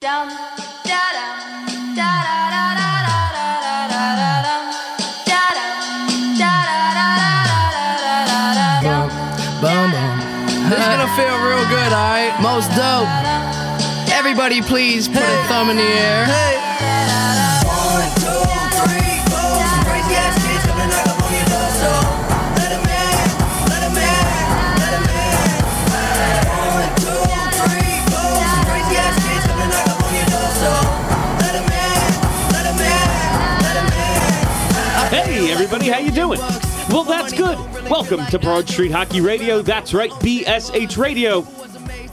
Dum, da, dum, da, da, da, da, da, da, da, dum. Da, dum, da, da, da, da, da, da, da, dum. Boom, boom. This is gonna feel real good, alright? Most dope. Everybody, please put a thumb in the air. Everybody, how you doing? Well, that's good. Welcome to Broad Street Hockey Radio. That's right, BSH Radio.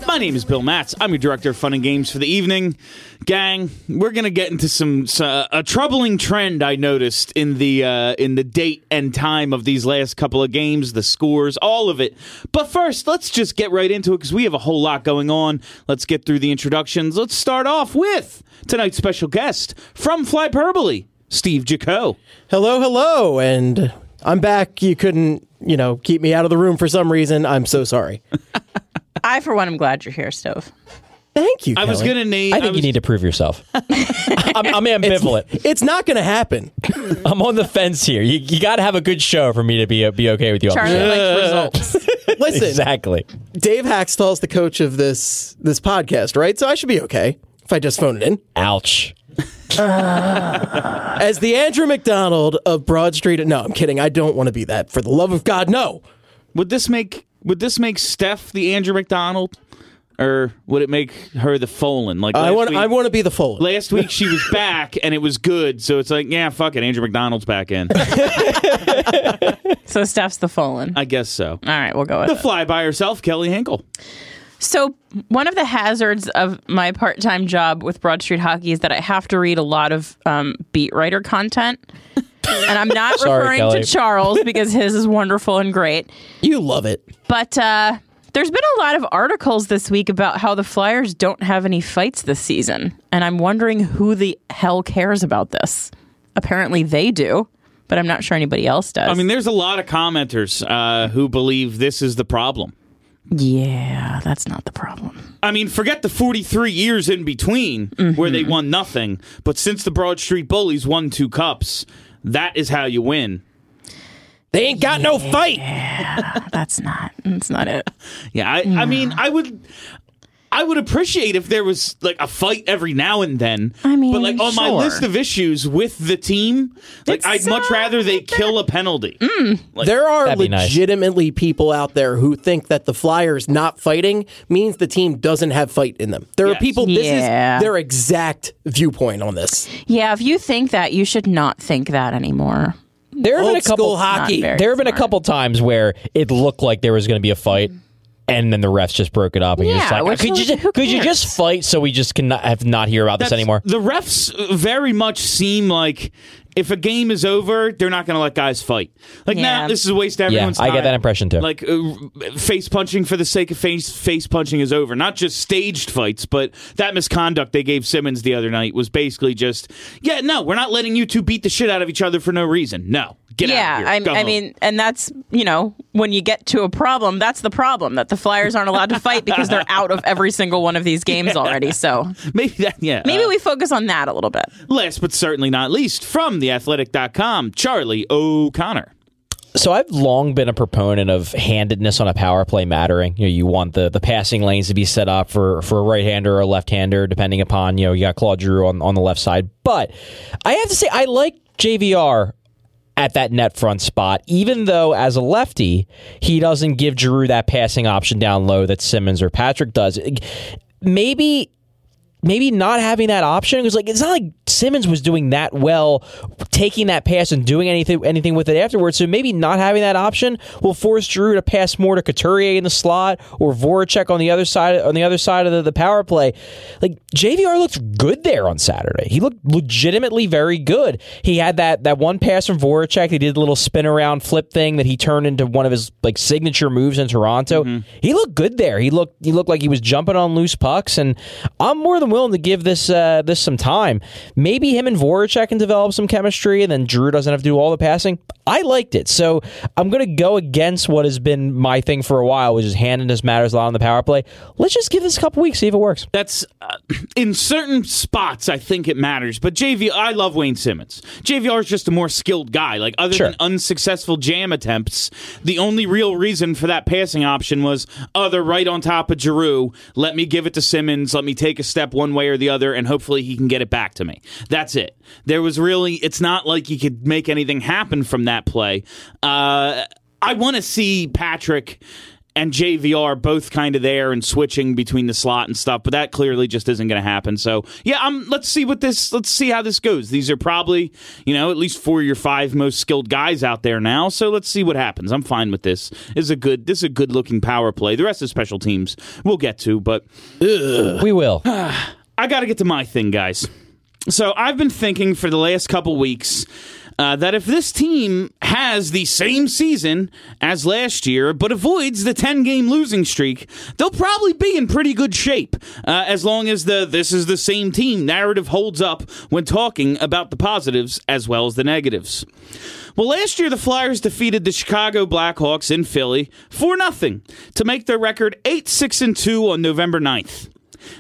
My name is Bill Matz. I'm your director of fun and games for the evening. Gang, we're gonna get into some uh, a troubling trend I noticed in the uh, in the date and time of these last couple of games, the scores, all of it. But first, let's just get right into it because we have a whole lot going on. Let's get through the introductions. Let's start off with tonight's special guest from Flyperbole, Steve Jaco. Hello, hello, and I'm back. You couldn't, you know, keep me out of the room for some reason. I'm so sorry. I, for one, am glad you're here, Stove. Thank you. I was gonna name. I think was- you need to prove yourself. I'm, I'm ambivalent. It's not going to happen. I'm on the fence here. You, you got to have a good show for me to be be okay with you. on Charlie likes results. Listen, Exactly. Dave Hakstol's the coach of this this podcast, right? So I should be okay if I just phone it in. Ouch. As the Andrew MacDonald of Broad Street. No, I'm kidding. I don't want to be that. For the love of God, no. Would this make would this make Steph the Andrew MacDonald, or would it make her the Folin? Like I want. week, I want to be the Folin. last week she was back and it was good, so it's like yeah, fuck it, Andrew MacDonald's back in. so Steph's the Folin. I guess so. All right, we'll go with The it. fly by herself, Kelly Hinkle. So, one of the hazards of my part time job with Broad Street Hockey is that I have to read a lot of um, beat writer content. And I'm not Sorry, referring Kelly. to Charles because his is wonderful and great. You love it. But uh, there's been a lot of articles this week about how the Flyers don't have any fights this season. And I'm wondering who the hell cares about this. Apparently they do, but I'm not sure anybody else does. I mean, there's a lot of commenters uh, who believe this is the problem. Yeah, that's not the problem. I mean, forget the 43 years in between where they mm-hmm. won nothing, but since the Broad Street Bullies won two cups, that is how you win. They ain't got no fight. That's not. That's not it. Yeah, I, I mean, I would, I would appreciate if there was like a fight every now and then. I mean, but like on my sure. list of issues with the team, like It's, I'd much uh, rather they kill a penalty. There are That'd be nice. legitimately people out there who think that the Flyers not fighting means the team doesn't have fight in them. There are people. This Yeah. is their exact viewpoint on this. Yeah, if you think that, you should not think that anymore. There have been Old a couple school hockey. very There have been a couple times where it looked like there was going to be a fight. And then the refs just broke it up, and you're just like, which could you just, could you just fight so we just can not, have not hear about this anymore? The refs very much seem like if a game is over, they're not going to let guys fight. Like, Yeah. nah, this is a waste of Yeah, everyone's I time. get that impression too. Like uh, face punching for the sake of face face punching is over. Not just staged fights, but that misconduct they gave Simmonds the other night was basically just, yeah, no, we're not letting you two beat the shit out of each other for no reason. No, get yeah, out of here. I, I mean, and that's you know when you get to a problem, that's the problem that the Flyers aren't allowed to fight because they're out of every single one of these games already. So maybe that, yeah. maybe uh, we focus on that a little bit. last but certainly not least, from theathletic.com, Charlie O'Connor. So I've long been a proponent of handedness on a power play mattering. You know, you want the, the passing lanes to be set up for, for a right hander or a left hander, depending upon you know you got Claude Giroux on on the left side. But I have to say I like JVR at that net front spot, even though as a lefty he doesn't give Giroux that passing option down low that Simmonds or Patrick does. Maybe maybe not having that option because like it's not like Simmonds was doing that well, taking that pass and doing anything anything with it afterwards. So maybe not having that option will force Giroux to pass more to Couturier in the slot or Voracek on the other side on the other side of the, the power play. Like JVR looked good there on Saturday. He looked legitimately very good. He had that that one pass from Voracek. He did a little spin around flip thing that he turned into one of his like signature moves in Toronto. He looked good there. He looked he looked like he was jumping on loose pucks, and I'm more than willing to give this uh, this some time. Maybe him and Voracek can develop some chemistry, and then Giroux doesn't have to do all the passing. I liked it, so I'm going to go against what has been my thing for a while, which is handedness matters a lot on the power play. Let's just give this a couple weeks, see if it works. That's uh, in certain spots. I think it matters, but JV, I love Wayne Simmonds. JVR is just a more skilled guy. Like other Sure. than unsuccessful jam attempts, the only real reason for that passing option was, oh, they're right on top of Giroux. Let me give it to Simmonds. Let me take a step one way or the other, and hopefully he can get it back to me. That's it. There was really. It's not like you could make anything happen from that play. Uh, I want to see Patrick and JVR both kind of there and switching between the slot and stuff, but that clearly just isn't going to happen. So yeah, um, let's see what this. Let's see how this goes. These are probably you know at least four of your five most skilled guys out there now. So let's see what happens. I'm fine with this. This is a good. This is a good looking power play. The rest of special teams we'll get to, but We will. I got to get to my thing, guys. So I've been thinking for the last couple weeks uh, that if this team has the same season as last year, but avoids the 10 game losing streak, they'll probably be in pretty good shape uh, as long as the this is the same team narrative holds up when talking about the positives as well as the negatives. Well, last year the Flyers defeated the Chicago Blackhawks in Philly for nothing to make their record 8-6 and 2 on November 9th.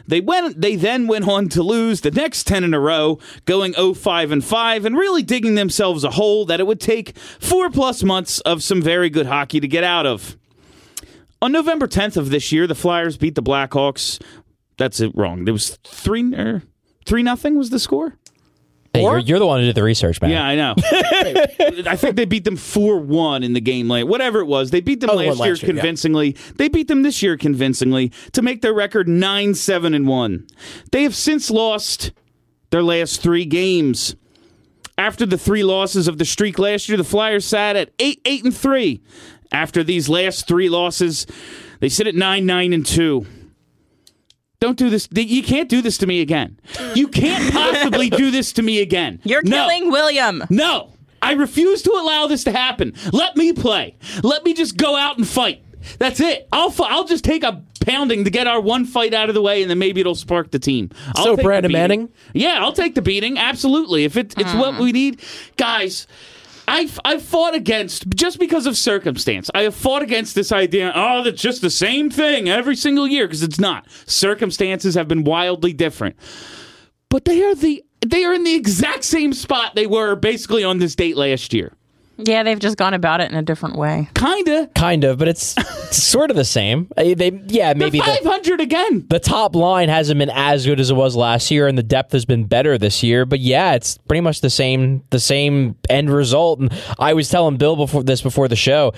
They went. They then went on to lose the next ten in a row, going 0-5 and five, and really digging themselves a hole that it would take four plus months of some very good hockey to get out of. On November 10th of this year, the Flyers beat the Blackhawks. That's it. Wrong. It was three or three nothing was the score. Hey, you're, you're the one who did the research, man. Yeah, I know. I think they beat them 4 1 in the game late. Whatever it was. They beat them Oh, the last, one year last year, yeah. convincingly. They beat them this year convincingly to make their record 9 7 and 1. They have since lost their last three games. After the three losses of the streak last year, the Flyers sat at 8 8 and 3. After these last three losses, they sit at 9 9 and 2. Don't do this. You can't do this to me again. You can't possibly do this to me again. You're No. killing William. No, I refuse to allow this to happen. Let me play. Let me just go out and fight. That's it. I'll fi- I'll just take a pounding to get our one fight out of the way, and then maybe it'll spark the team. I'll So, Brandon. Manning? Yeah, I'll take the beating. Absolutely. If it, it's what mm. we need, guys. I've, I've fought against just because of circumstance. I have fought against this idea. Oh, that's just the same thing every single year because it's not. Circumstances have been wildly different but they are the they are in the exact same spot they were basically on this date last year. Yeah, they've just gone about it in a different way. Kinda. Kind of, but it's, it's sort of the same. Uh, They, yeah, maybe They're the, 500 again. the top line hasn't been as good as it was last year, and the depth has been better this year. But yeah, it's pretty much the same the same end result. And I was telling Bill before this before the show,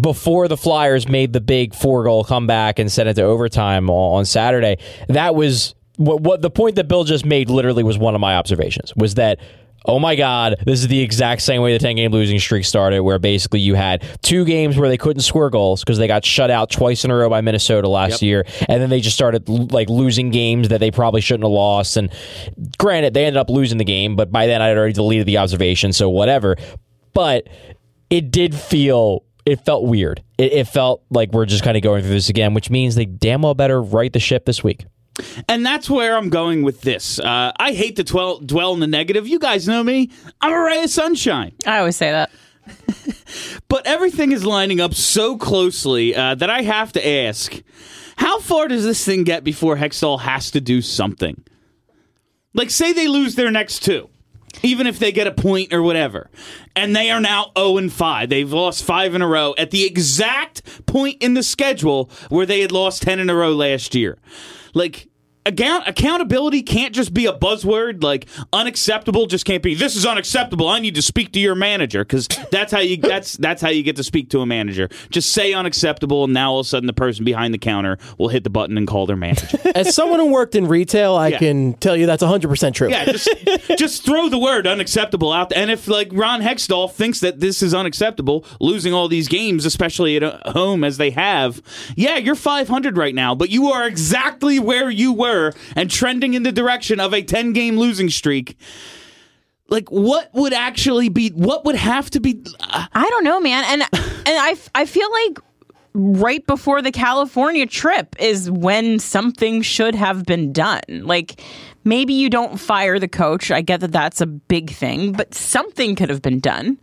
before the Flyers made the big four goal comeback and sent it to overtime on on Saturday. That was what, what the point that Bill just made. Literally, was one of my observations. Was that. Oh my God, this is the exact same way the 10 game losing streak started, where basically you had two games where they couldn't score goals because they got shut out twice in a row by Minnesota last year. And then they just started like losing games that they probably shouldn't have lost. And granted, they ended up losing the game, but by then I had already deleted the observation, so whatever. But it did feel. It felt weird. It, it felt like we're just kind of going through this again, which means they damn well better right the ship this week. And that's where I'm going with this. Uh, I hate to dwell, dwell in the negative. You guys know me. I'm a ray of sunshine. I always say that. But everything is lining up so closely uh, that I have to ask how far does this thing get before Hextall has to do something? Like, say they lose their next two, even if they get a point or whatever, and they are now 0 and 5. They've lost five in a row at the exact point in the schedule where they had lost 10 in a row last year. Like, account- accountability can't just be a buzzword. Like unacceptable just can't be. This is unacceptable. I need to speak to your manager because that's how you that's that's how you get to speak to a manager. Just say unacceptable, and now all of a sudden the person behind the counter will hit the button and call their manager. As someone who worked in retail, I Yeah. can tell you that's 100% true. Yeah, just just throw the word unacceptable out. And if like Ron Hextall thinks that this is unacceptable, losing all these games, especially at uh, home as they have, yeah, you're 500 right now, but you are exactly where you were and trending in the direction of a 10 game losing streak. Like, what would actually be? What would have to be? uh, I don't know, man. And and I I feel like right before the California trip is when something should have been done. Like maybe you don't fire the coach. I get that that's a big thing, but something could have been done.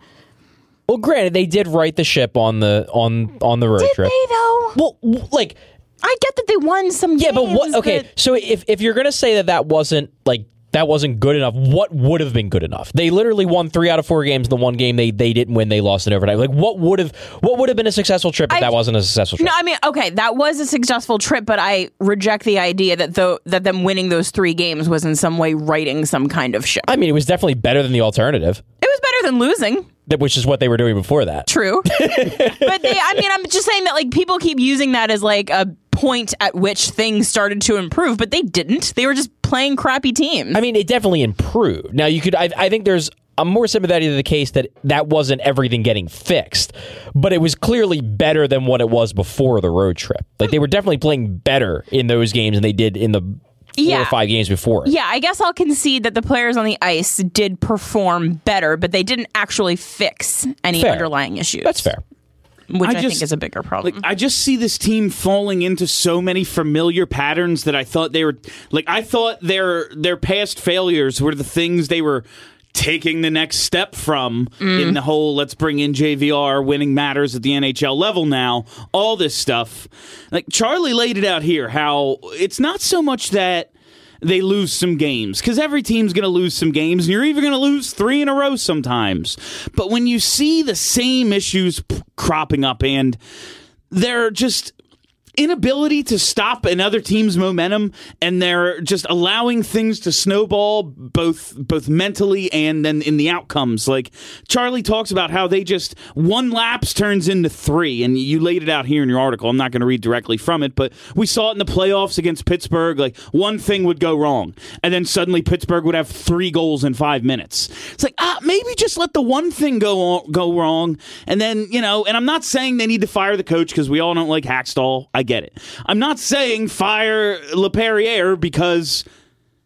Well, granted, they did right the ship on the on on the road Did trip. they though? Well, like I get that they won some yeah, but what? Okay, but- so if if you're gonna say that that wasn't like that wasn't good enough, what would have been good enough? They literally won three out of four games. The one game they they didn't win, they lost in overtime. Like what would have what would have been a successful trip if I- that wasn't a successful trip? No, I mean, okay, that was a successful trip, but I reject the idea that though that them winning those three games was in some way writing some kind of ship. I mean, it was definitely better than the alternative, It was better than losing. which is what they were doing before that. True. but they I mean I'm just saying that like people keep using that as like a point at which things started to improve, but they didn't. They were just playing crappy teams. I mean, it definitely improved. Now, you could, I, I think there's, I'm more sympathetic to the case that that wasn't everything getting fixed, but it was clearly better than what it was before the road trip. Like they were definitely playing better in those games than they did in the four Yeah. or five games before. yeah, I guess I'll concede that the players on the ice did perform better, but they didn't actually fix any Fair. underlying issues. That's fair. Which I, I think is a bigger problem. Like I just see this team falling into so many familiar patterns that I thought they were like I thought their their past failures were the things they were taking the next step from in mm. the whole let's bring in JVR winning matters at the NHL level now all this stuff like Charlie laid it out here how it's not so much that they lose some games. Because every team's going to lose some games and you're even going to lose three in a row sometimes. But when you see the same issues p- cropping up and they're just inability to stop another team's momentum and they're just allowing things to snowball both both mentally and then in the outcomes. Like charlie talks about how they just one lapse turns into three and you laid it out here in your article. I'm not going to read directly from it but we saw it in the playoffs against pittsburgh. Like one thing would go wrong and then suddenly pittsburgh would have three goals in five minutes. It's like ah maybe just let the one thing go go wrong and then you know and i'm not saying they need to fire the coach because we all don't like Hakstol. I get it i'm not saying fire Laperriere because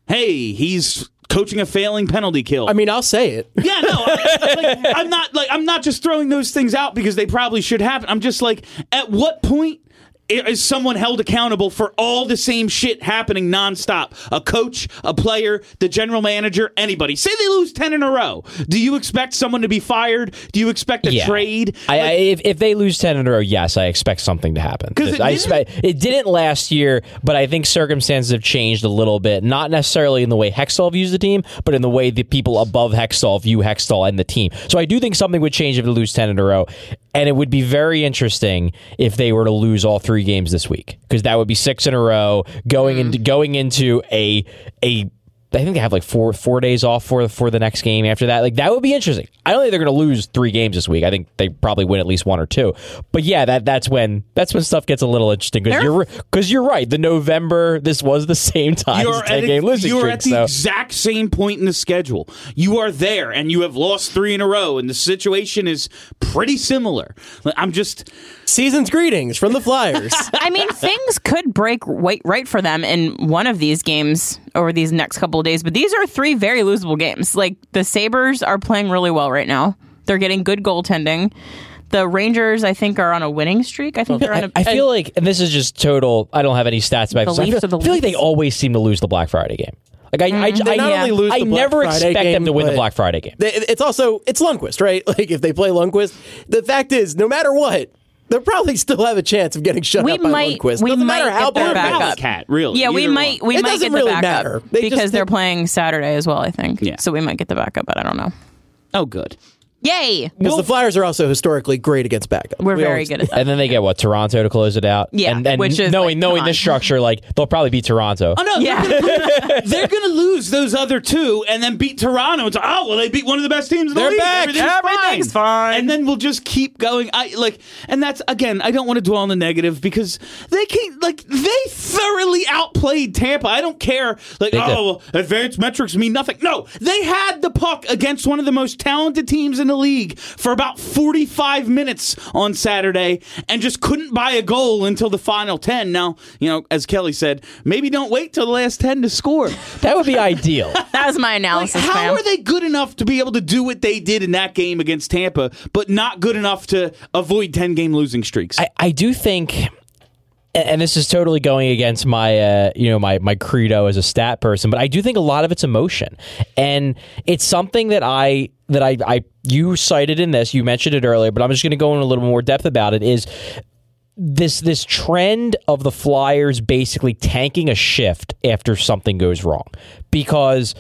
hey he's coaching a failing penalty kill I mean, I'll say it. yeah, no, I, like, I'm not like I'm not just throwing those things out because they probably should happen. I'm just like, at what point is someone held accountable for all the same shit happening nonstop? A coach, a player, the general manager, anybody. Say they lose ten in a row. Do you expect someone to be fired? Do you expect a Yeah. trade? I, Like, I, if, if they lose 10 in a row, yes, I expect something to happen. it I didn't- it didn't last year, but I think circumstances have changed a little bit. Not necessarily in the way Hextall views the team, but in the way the people above Hextall view Hextall and the team. So I do think something would change if they lose 10 in a row. And it would be very interesting if they were to lose all three games this week, because that would be six in a row going into mm. going into a a I think they have like four four days off for for the next game after that. Like that would be interesting. I don't think they're going to lose three games this week. I think they probably win at least one or two. But yeah, that that's when that's when stuff gets a little interesting because you're because you're right. The November this was the same time as You're a ten at, game losing you're streak. at the so exact same point in the schedule. You are there, and you have lost three in a row, and the situation is pretty similar. I'm just Season's greetings from the Flyers. I mean, things could break right, right for them in one of these games over these next couple of days, but these are three very losable games. Like the Sabres are playing really well right now. They're getting good goaltending. The Rangers, I think, are on a winning streak. I think they're on I, a. I feel like and this is just total. I don't have any stats about The this. I Leafs feel, the I feel like they always seem to lose the Black Friday game. Like I, I, mm-hmm. They I, not yeah. only lose I Black never Friday expect them to win the Black Friday game. they- It's also it's Lundqvist, right? Like if they play Lundqvist, the fact is, no matter what, they'll probably still have a chance of getting shut we up by might, Lundqvist. we Doesn't might matter how get their bad it is. backup. Cat, really. Yeah, we Either might. one. We It might doesn't get the really backup matter. They because just- they're playing Saturday as well. I think. Yeah. So we might get the backup, but I don't know. Oh, good. Yay! Because the Flyers are also historically great against backup. We're We very always- good at that. And then they get what Toronto to close it out. Yeah, and, and which is, knowing like, knowing come this structure, like they'll probably beat Toronto. Oh no, Yeah. they're, gonna, they're gonna lose those other two and then beat Toronto. It's oh well, they beat one of the best teams in the They're league. back. Everything's, Everything's fine. And then we'll just keep going. I like, and that's again. I don't want to dwell on the negative because they can't like they thoroughly outplayed Tampa. I don't care. Like They did. oh, advanced metrics mean nothing. No, they had the puck against one of the most talented teams in the league for about forty-five minutes on Saturday and just couldn't buy a goal until the final ten. Now you know, as Kelly said, maybe don't wait till the last ten to score. That would be ideal. That was my Like, analysis, how fam. are they good enough to be able to do what they did in that game against Tampa, but not good enough to avoid 10 game losing streaks? I, I do think and- and this is totally going against my uh, you know my my credo as a stat person but I do think a lot of it's emotion. And it's something that I that I, I you cited in this you mentioned it earlier but I'm just going to go in a little more depth about it is this this trend of the Flyers basically tanking a shift after something goes wrong. Because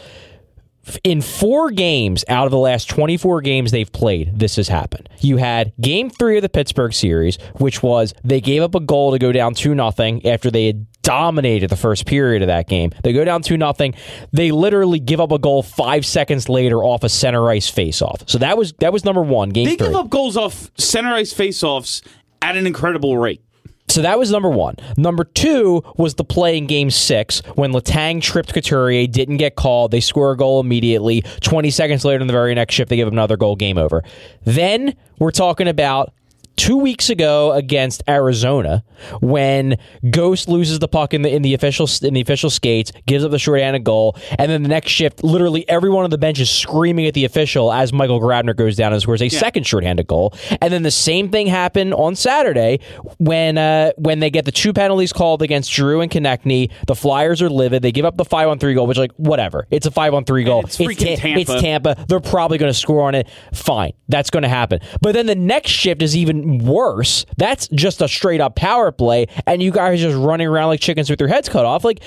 in four games out of the last 24 games they've played, this has happened. You had game three of the Pittsburgh series, which was they gave up a goal to go down 2 nothing after they had dominated the first period of that game. They go down 2 nothing. They literally give up a goal five seconds later off a center ice faceoff. So that was that was number one, game they three. give up goals off center ice faceoffs at an incredible rate. So that was number one. Number two was the play in game six when Letang tripped Couturier, didn't get called. They score a goal immediately. 20 seconds later in the very next shift, they give up another goal, game over. Then we're talking about two weeks ago against Arizona when Ghost loses the puck in the in the official in the official skates, gives up the shorthanded goal, and then the next shift, literally everyone on the bench is screaming at the official as Michael Grabner goes down and scores a second shorthanded goal. And then the same thing happened on Saturday when uh, when they get the two penalties called against Giroux and Konecny. The Flyers are livid. They give up the five on three goal, which like whatever. It's a five on three goal. it's freaking Tampa. It's Tampa. They're probably going to score on it. Fine, that's going to happen. But then the next shift is even worse. That's just a straight up power play, and you guys are just running around like chickens with your heads cut off. Like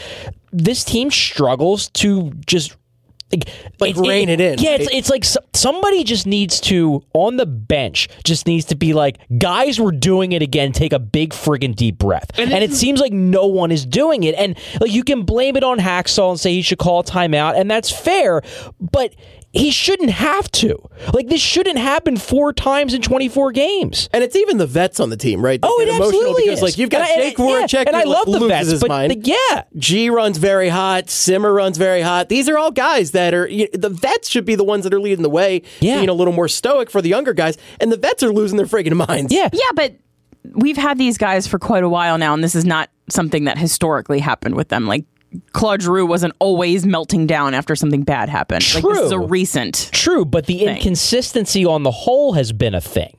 this team struggles to just. Like, Like, rein it in, Yeah, it's, it's like so- somebody just needs to on the bench just needs to be like, guys, we're doing it again. Take a big friggin' deep breath. And, it seems like no one is doing it. And like you can blame it on Hakstol and say he should call a timeout, and that's fair. But he shouldn't have to. Like this shouldn't happen four times in 24 games. And it's even the vets on the team, right? They Oh, it absolutely because is. like you've got And I- Jake and- Voracek, yeah, and I love the loses vets, his but mind. the- yeah. G runs very hot. Simmer runs very hot. These are all guys that are you the vets should be the ones that are leading the way. Yeah. being a little more stoic for the younger guys, and the vets are losing their friggin' minds. Yeah. Yeah, but we've had these guys for quite a while now, and this is not something that historically happened with them. Like Claude Giroux wasn't always melting down after something bad happened. Like this is a recent. True, but the inconsistency on the whole has been a thing.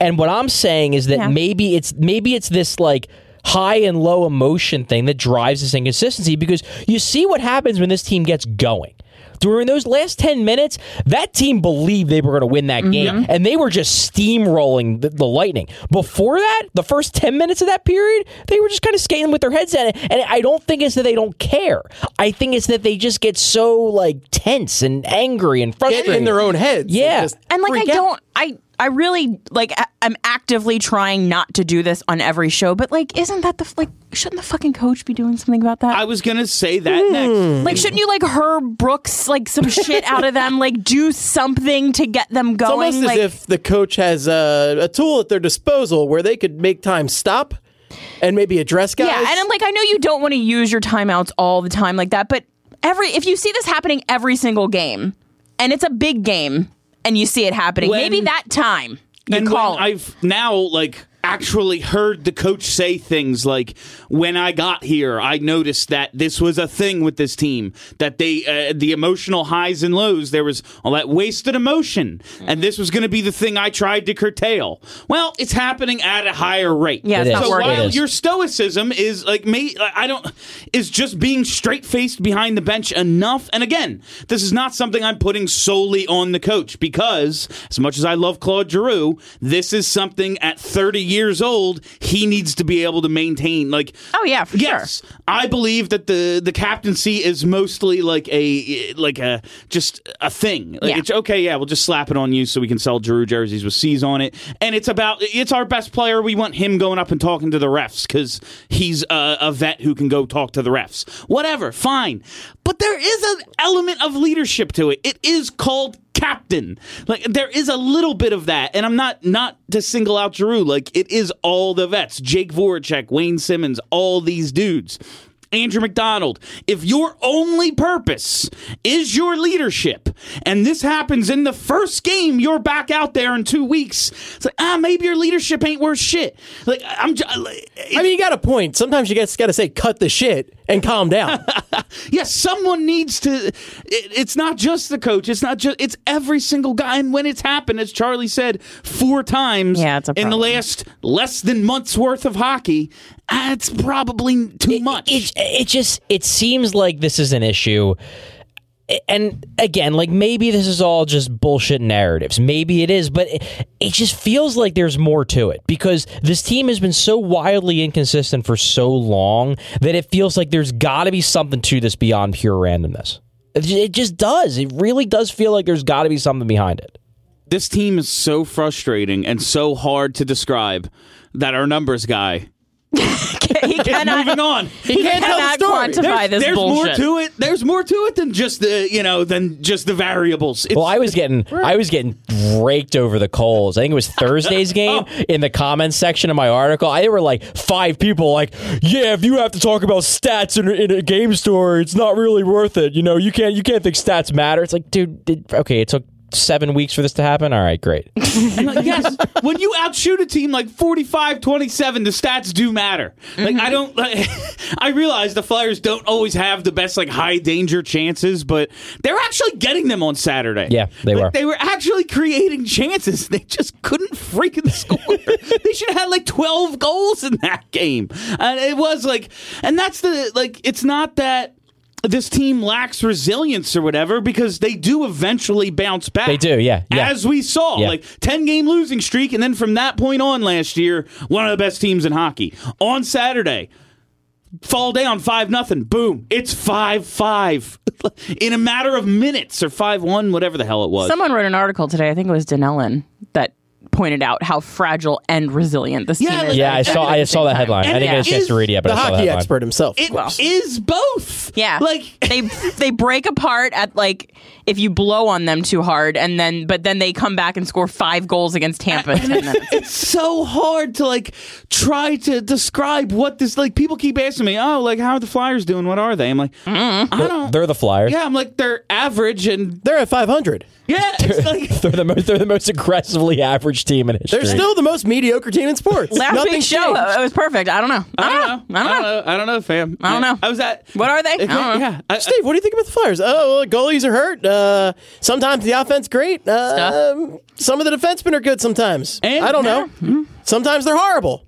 And what I'm saying is that Yeah. maybe it's maybe it's this like high and low emotion thing that drives this inconsistency because you see what happens when this team gets going. During those last 10 minutes, that team believed they were going to win that mm-hmm. game and they were just steamrolling the, the Lightning. Before that, the first 10 minutes of that period, they were just kind of skating with their heads at it. And I don't think it's that they don't care. I think it's that they just get so like tense and angry and Get frustrated in their own heads. Yeah. just And like I out. don't I I really like I- I'm actively trying not to do this on every show, but like isn't that the like shouldn't the fucking coach be doing something about that? I was going to say that hmm. next. like shouldn't you like Herb Brooks like some shit out of them like do something to get them It's going almost like as if the coach has a, a tool at their disposal where they could make time stop and maybe address guys. Yeah, and I'm like, I know you don't want to use your timeouts all the time like that, but every if you see this happening every single game, and it's a big game, and you see it happening, When- maybe that time you call. I've now like actually heard the coach say things like when I got here I noticed that this was a thing with this team that they uh, the emotional highs and lows there was all that wasted emotion and this was going to be the thing I tried to curtail. Well it's happening at a higher rate. Yeah, it's It not so while your stoicism is like me I don't is just being straight faced behind the bench enough and again this is not something I'm putting solely on the coach because as much as I love Claude Giroux this is something at 30 years years old, he needs to be able to maintain like Oh yeah, for Yes, sure. I believe that the the captaincy is mostly like a like a just a thing. Like Yeah. it's okay, yeah, we'll just slap it on you so we can sell Giroux jerseys with C's on it. And it's about it's our best player. We want him going up and talking to the refs because he's a, a vet who can go talk to the refs. Whatever, fine. But there is an element of leadership to it. It is called captain. Like there is a little bit of that, and I'm not not to single out Giroux. Like it is all the vets: Jake Voracek, Wayne Simmonds, all these dudes. Andrew MacDonald, if your only purpose is your leadership, and this happens in the first game, you're back out there in two weeks. It's like, ah, maybe your leadership ain't worth shit. Like, I'm just, I mean, you got a point. Sometimes you just got to say, cut the shit and calm down. Yes, someone needs to. It, it's not just the coach. It's not just. It's every single guy. And when it's happened, as Charlie said, four times Yeah, it's in the last less than month's worth of hockey, ah, it's probably too much. It, it just it seems like this is an issue. And again, like maybe this is all just bullshit narratives. Maybe it is, but it, it just feels like there's more to it because this team has been so wildly inconsistent for so long that it feels like there's got to be something to this beyond pure randomness. It it just does. It really does feel like there's got to be something behind it. this team is so frustrating and so hard to describe that our numbers guy he is cannot, moving on. he can't tell the story. quantify this there's bullshit. more to it. There's more to it than just the you know than just the variables. It's, Well, I was getting I was getting raked over the coals. I think it was Thursday's game oh. in the comments section of my article. I there were like five people like, "Yeah, if you have to talk about stats in, a- in a game store, it's not really worth it. You know, you can't you can't think stats matter." It's like, dude, did, okay, it took seven weeks for this to happen. All right, great. And, like, yes, when you outshoot a team like 45-27, the stats do matter. Like I mm-hmm. don't like, I realize the Flyers don't always have the best like high danger chances, but they're actually getting them on Saturday. Yeah, they Like, were. They were actually creating chances. They just couldn't freaking score. they should have had like 12 goals in that game. And it was like and that's the like it's not that this team lacks resilience or whatever because they do eventually bounce back. They do, yeah, yeah. As we saw, Yeah. like 10 game losing streak, and then from that point on last year, one of the best teams in hockey. On Saturday, fall down 5 nothing. Boom. It's 5 5 in a matter of minutes or 5 1, whatever the hell it was. Someone wrote an article today. I think it was Denellen that pointed out how fragile and resilient this Yeah, team like- is. Yeah, I saw I saw that headline. And I didn't it get a chance is to read it yet, but the I saw the hockey headline. expert himself. It of is both. Yeah, Like, they they break apart at like if you blow on them too hard, and then but then they come back and score five goals against Tampa in ten minutes. it's so hard to like try to describe what this like people keep asking me oh like how are the flyers doing what are they i'm like mm-hmm. i don't They're the Flyers. yeah i'm like they're average and They're at 500. Yeah it's like They're the most they're the most aggressively average team in history. They're still the most mediocre team in sports. Last Nothing's week's show, changed. uh, it was perfect. I don't know. I don't know. I don't know. I don't know, fam. I don't know. I was at. What are they? I don't know. Yeah. I- I- Steve, what do you think about the Flyers? Oh, well, goalies are hurt. Uh, sometimes the offense great. Uh, um, some of the defensemen are good sometimes. And- I don't know. Sometimes they're horrible.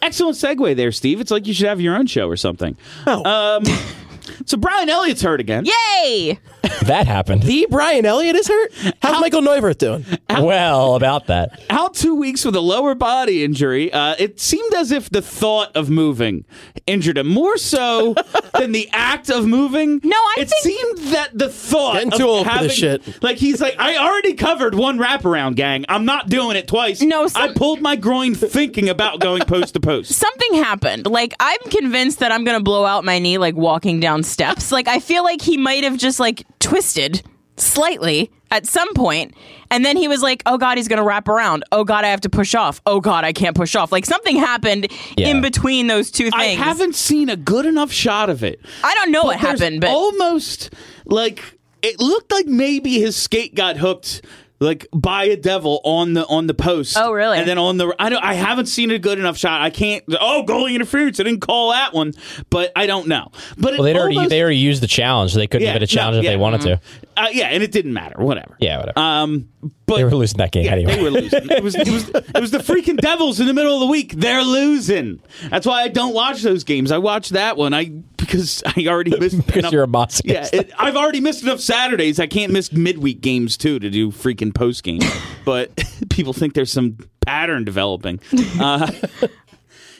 excellent segue there, Steve. It's like you should have your own show or something. Oh. Um, so Brian Elliott's hurt again. Yay! that happened. The Brian Elliott is hurt. How's Michael Neuvirth doing? well, about that. Out two weeks with a lower body injury. Uh, it seemed as if the thought of moving injured him more so than the act of moving. No, I it think- seemed that the thought Getting of too old for having, this shit. Like he's like, I already covered one wraparound, gang. I'm not doing it twice. No, some- I pulled my groin thinking about going post to post. Something happened. Like I'm convinced that I'm gonna blow out my knee like walking down steps. Like I feel like he might have just like twisted slightly at some point, and then he was like, "Oh God, he's gonna wrap around. Oh God, I have to push off. Oh God, I can't push off." Like something happened Yeah. in between those two things. I haven't seen a good enough shot of it. I don't know what happened, but almost like it looked like maybe his skate got hooked like by a devil on the on the post. Oh, really? And then on the I don't I haven't seen a good enough shot. I can't. Oh, goalie interference! I didn't call that one, but I don't know. But Well, they already almost, they already used the challenge. So they couldn't yeah, give it a challenge no, if yeah, they wanted mm-hmm. to. Uh, yeah, and it didn't matter. Whatever. Yeah, whatever. Um, but they were losing that game yeah, anyway. they were losing. It was, it was it was the freaking Devils in the middle of the week. They're losing. That's why I don't watch those games. I watch that one. I because I already missed because enough- you're a masochist. Yeah, it, I've already missed enough Saturdays. I can't miss midweek games too to do freaking post game. but people think there's some pattern developing. Uh,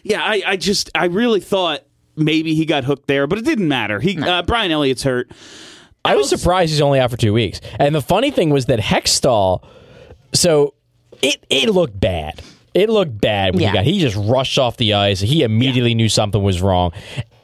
yeah, I, I just I really thought maybe he got hooked there, but it didn't matter. He uh, Brian Elliott's hurt. I was surprised he's only out for two weeks. And the funny thing was that Hextall, so it it looked bad. It looked bad when Yeah. he got. He just rushed off the ice. He immediately knew something was wrong.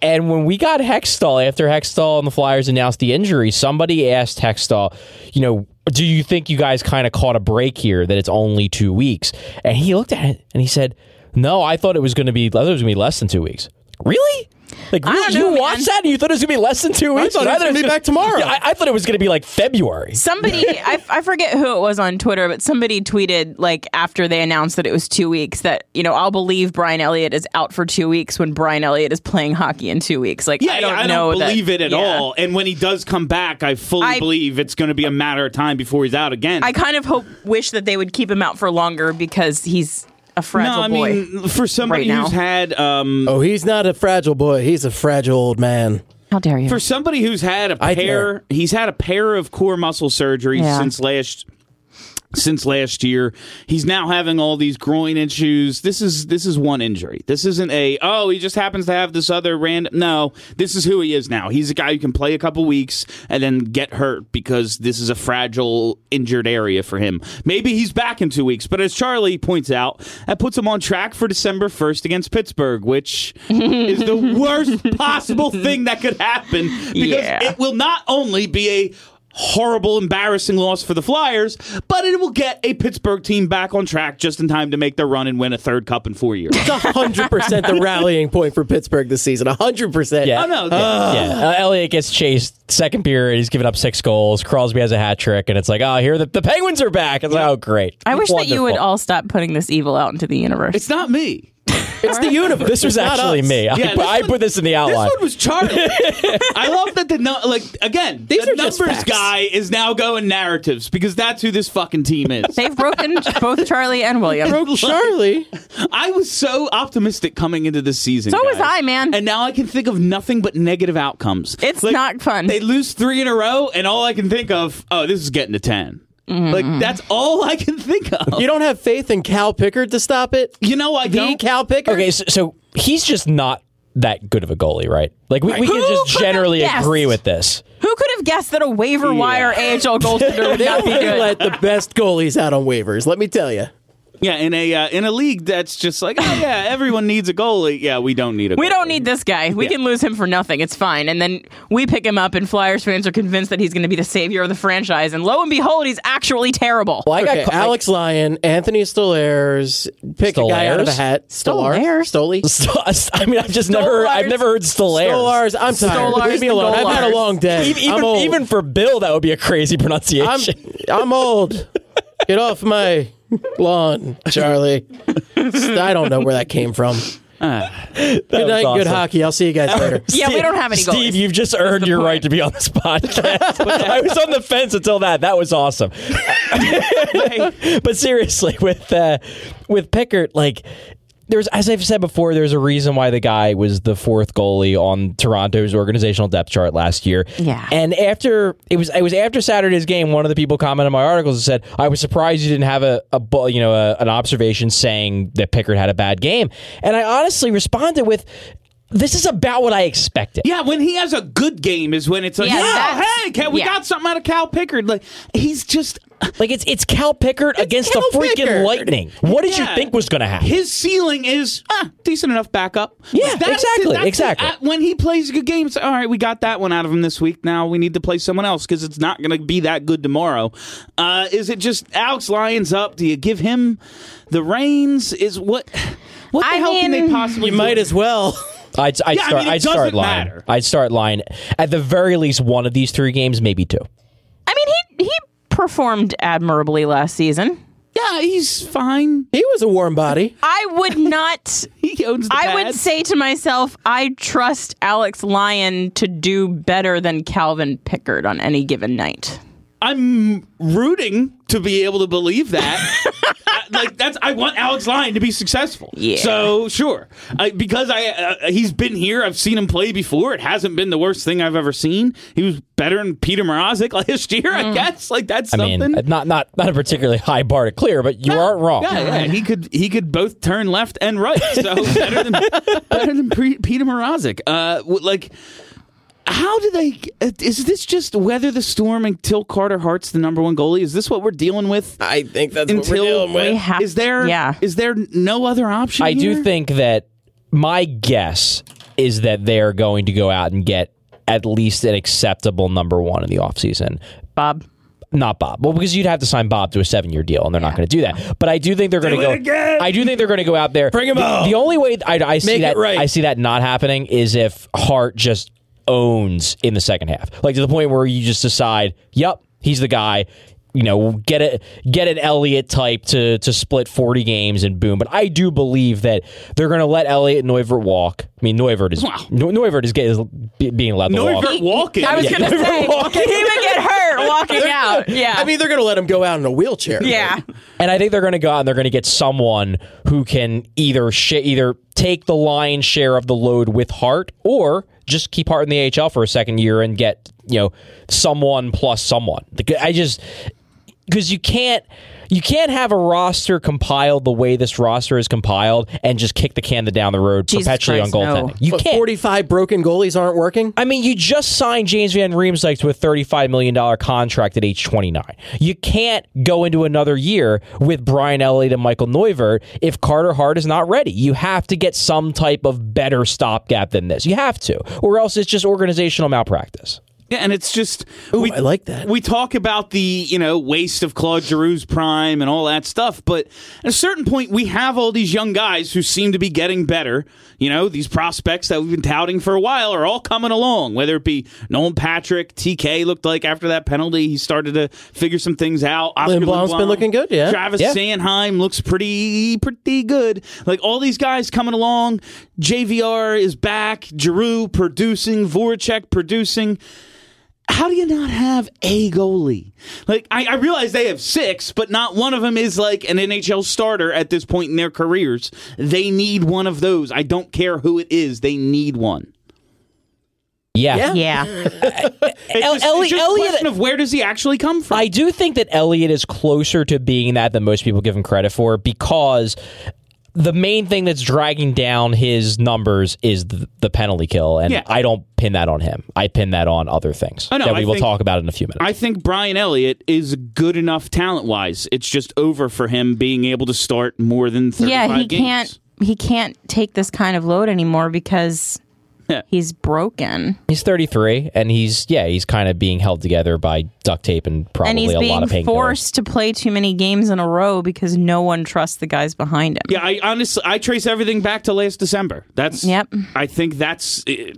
And when we got Hextall after Hextall and the Flyers announced the injury, somebody asked Hextall, you know, do you think you guys kind of caught a break here that it's only two weeks? And he looked at it and he said, no, I thought it was going to be. I thought it was going to be less than two weeks. Really? Like I really? don't you know, man. watched that and you thought it was gonna be less than two weeks? I thought it was gonna be gonna- back tomorrow. Yeah, I, I thought it was gonna be like February. Somebody, I, I forget who it was on Twitter, but somebody tweeted like after they announced that it was two weeks that you know I'll believe Brian Elliott is out for two weeks when Brian Elliott is playing hockey in two weeks. Like Yeah, I don't yeah, I know don't that- believe it at yeah. all. And when he does come back, I fully I- believe it's going to be a matter of time before he's out again. I kind of hope wish that they would keep him out for longer because he's a fragile no, I boy. mean for somebody right now. who's had um, Oh, he's not a fragile boy. He's a fragile old man. How dare you? for somebody who's had a I pair, he's had a pair of core muscle surgeries Yeah. since last since last year. He's now having all these groin issues. This is this is one injury. This isn't a oh he just happens to have this other random. No, this is who he is now. He's a guy who can play a couple weeks and then get hurt because this is a fragile injured area for him. Maybe he's back in two weeks, but as Charlie points out, that puts him on track for December first against Pittsburgh, which is the worst possible thing that could happen because Yeah. it will not only be a horrible, embarrassing loss for the Flyers, but it will get a Pittsburgh team back on track just in time to make their run and win a third cup in four years. It's hundred percent the rallying point for Pittsburgh this season. hundred percent. Yeah. Oh, no, yeah. Uh, Elliott gets chased second period. He's given up six goals. Crosby has a hat trick, and it's like, oh, here the, the Penguins are back. It's like, oh, great. I wish that you would all stop putting this evil out into the universe. It's not me. It's the universe. This was It's not actually us. me. I, Yeah, put, this I one- put this in the This outline. one was Charlie. I love that the no, like again. These the are just numbers facts. guy is now going narratives because that's who this fucking team is. They've broken both Charlie and William. Broke Charlie. I was so optimistic coming into this season. So was guys. I, man. And now I can think of nothing but negative outcomes. It's not fun. They lose three in a row, and all I can think of, oh, this is getting to 10 Mm-hmm. Like that's all I can think of. You don't have faith in Cal Pickard to stop it. You know I The don't. Cal Pickard. okay, so, so he's just not that good of a goalie, right? Like, we, we can Who just generally agree with this. Who could have guessed that a waiver wire AHL goaltender would not be good? let the best goalies out on waivers. Let me tell you. Yeah, in a uh, in a league that's just like, oh yeah, everyone needs a goalie. Yeah, we don't need a. We goalie. don't need this guy. We can lose him for nothing. It's fine. And then we pick him up, and Flyers fans are convinced that he's going to be the savior of the franchise. And lo and behold, he's actually terrible. Well, I Okay, got Alex Lyon, Anthony Stolares. Pick a guy out of a hat. Stolar. Stolares? Stoli. I mean, I've just never, I've never heard Stolares. Stolares. I'm tired. Stolares Leave me alone. I've had a long day. Even, even, for Bill, that would be a crazy I'm, pronunciation. I'm old. Get off my lawn, Charlie. I don't know where that came from. That Good was night, good hockey. I'll see you guys later. Yeah, we don't have any Steve, goalies. you've just earned your right to be on this podcast. I was on the fence until that. That was awesome. but seriously, with uh, with Pickard, like there's as I've said before, there's a reason why the guy was the fourth goalie on Toronto's organizational depth chart last year. Yeah. And after it was it was after Saturday's game, one of the people commented on my articles and said, I was surprised you didn't have a, a you know a, an observation saying that Pickard had a bad game. And I honestly responded with this is about what I expected. Yeah, when he has a good game is when it's like, Yeah, yeah, that's- hey, Cal, we yeah. got something out of Cal Pickard. Like he's just Like it's it's Cal Pickard against Cal the freaking Pickard. Lightning. What did Yeah. you think was going to happen? his ceiling is ah, decent enough backup. Yeah, that's- exactly, that's- exactly. uh, when he plays a good game, it's all right. We got that one out of him this week. Now we need to play someone else because it's not going to be that good tomorrow. Uh, is it just Alex Lyons up? Do you give him the reins? Is what? What the I hell can they possibly? You might as well. I'd, I'd Yeah, I start. mean, it I'd start doesn't Lyon. matter. I'd start Lyon. At the very least, one of these three games, maybe two. I mean, he he performed admirably last season. Yeah, he's fine. He was a warm body. I would not. He owns the I would say to myself, I trust Alex Lyon to do better than Calvin Pickard on any given night. I'm rooting to be able to believe that. I- like that's I want Alex Lyon to be successful. Yeah. So sure, I, because I uh, he's been here. I've seen him play before. It hasn't been the worst thing I've ever seen. He was better than Peter Mrazek last year. I guess. Like that's I something. mean, not not not a particularly high bar to clear, but you aren't wrong. Yeah, yeah. He could he could both turn left and right. So better than better than Peter Mrazek. Uh, like. How do they? uh, Is this just weather the storm until Carter Hart's the number one goalie? Is this what we're dealing with? I think that's what Until we're dealing with. We have Is there? Yeah. Is there no other option? I do think that my guess is that they are going to go out and get at least an acceptable number one in the offseason. Bob. Not Bob. Well, because you'd have to sign Bob to a seven year deal, and they're not going to do that. But I do think they're going to go. again. I do think they're going to go out there. Bring 'em the, on. The only way I, I see Make that right. I see that not happening is if Hart just owns in the second half, like to the point where you just decide, "Yep, he's the guy." You know, get it, get an Elliott type to to split forty games and boom. But I do believe that they're going to let Elliott and Neuvirth walk. I mean, Neuvirth is Wow. Neuvirth is, getting, is being allowed to walk. Neuvirth walking. I was Yeah. gonna say he would get hurt walking out. Yeah. I mean, they're going to let him go out in a wheelchair. yeah. And I think they're going to go out and they're going to get someone who can either sh- either take the lion's share of the load with Hart or just keep Hart in the AHL for a second year and get you know someone plus someone. I just because you can't you can't have a roster compiled the way this roster is compiled and just kick the can down the road Jesus perpetually Christ, on no. goaltending. You But can't. 45 broken goalies aren't working. I mean, you just signed James Van Riemsdyk to a $35 million contract at age 29. You can't go into another year with Brian Elliott and Michael Neuvirth if Carter Hart is not ready. You have to get some type of better stopgap than this. You have to, or else it's just organizational malpractice. Yeah, and it's just Ooh, I like that. We talk about the you know waste of Claude Giroux's prime and all that stuff, but at a certain point, we have all these young guys who seem to be getting better. You know, these prospects that we've been touting for a while are all coming along. Whether it be Nolan Patrick, TK looked like after that penalty he started to figure some things out. Oskar Lindblom's been looking good, yeah. Travis Yeah. Sanheim looks pretty pretty good. Like all these guys coming along. JVR is back. Giroux producing. Voracek producing how do you not have a goalie? Like, I, I realize they have six, but not one of them is like an NHL starter at this point in their careers. They need one of those. I don't care who it is, they need one. Yeah. Yeah. It's El- just, Ellie- it's just Elliott- a question of where does he actually come from? I do think that Elliott is closer to being that than most people give him credit for because the main thing that's dragging down his numbers is the, the penalty kill, and Yeah. I don't pin that on him. I pin that on other things oh, I know, that we I will think- talk about in a few minutes. I think Brian Elliott is good enough talent wise. It's just over for him being able to start more than 35 yeah, he games. can't he can't take this kind of load anymore because Yeah. he's broken. he's 33, and he's yeah, he's kind of being held together by duct tape and probably and he's a lot of being painkillers. forced to play too many games in a row because no one trusts the guys behind him. Yeah, I honestly I trace everything back to last December. That's Yep. I think that's uh,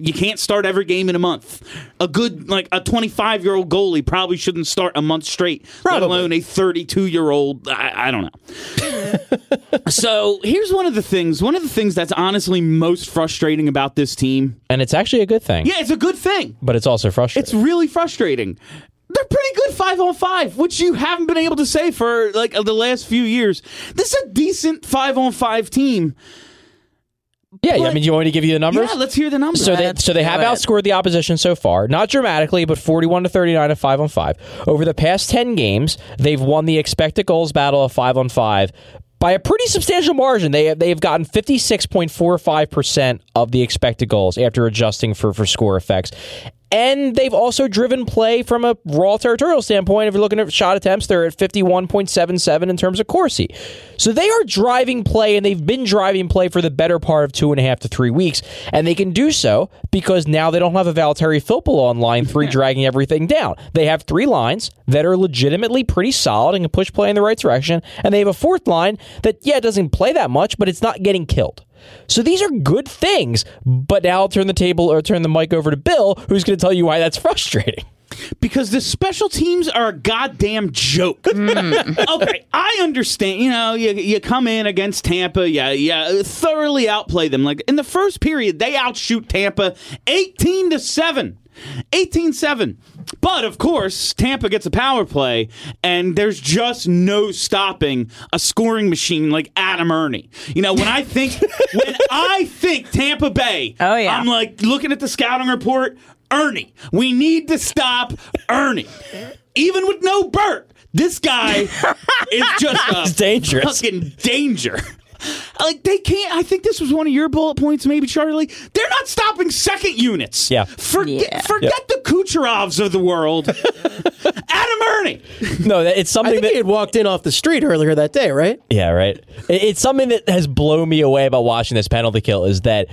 you can't start every game in a month. A good like a 25 year old goalie probably shouldn't start a month straight, let alone a 32 year old. I, I don't know. so here's one of the things. One of the things that's honestly most frustrating about this team. and it's actually a good thing. Yeah, it's a good thing. but it's also frustrating. It's really frustrating. They're pretty good five on five, which you haven't been able to say for like the last few years. This is a decent five on five team. Yeah, I mean, do you want me to give you the numbers? Yeah, let's hear the numbers. So they so they have outscored the opposition so far, not dramatically, but forty-one to thirty-nine at five on five. Over the past ten games, they've won the expected goals battle of five on five by a pretty substantial margin. They have, they have gotten fifty-six point four five percent of the expected goals after adjusting for for score effects. And they've also driven play from a raw territorial standpoint. If you're looking at shot attempts, they're at 51.77 in terms of Corsi. So they are driving play, and they've been driving play for the better part of two and a half to three weeks. And they can do so because now they don't have a Valtteri Filppula on line three dragging everything down. They have three lines that are legitimately pretty solid and can push play in the right direction. And they have a fourth line that, yeah, doesn't play that much, but it's not getting killed. So these are good things. But now I'll turn the table or turn the mic over to Bill, who's going to tell you why that's frustrating. because the special teams are a goddamn joke. Hmm. okay, I understand. You know, you, you come in against Tampa, yeah, yeah, thoroughly outplay them. Like in the first period, they outshoot Tampa eighteen to seven. 18-7. But of course, Tampa gets a power play, and there's just no stopping a scoring machine like Adam Erne. You know, when I think when I think Tampa Bay, Oh, yeah. I'm like looking at the scouting report. Ernie, we need to stop Ernie, even with no Burt. This guy is just a dangerous. fucking danger. Like they can't. I think this was one of your bullet points, maybe Charlie. They're not stopping second units. Yeah. Forget, Yeah. forget the Kucherovs of the world. Adam Erne. No, that- it's I something think that he had walked in off the street earlier that day, right? Yeah, right. It's something that has blown me away about watching this penalty kill is that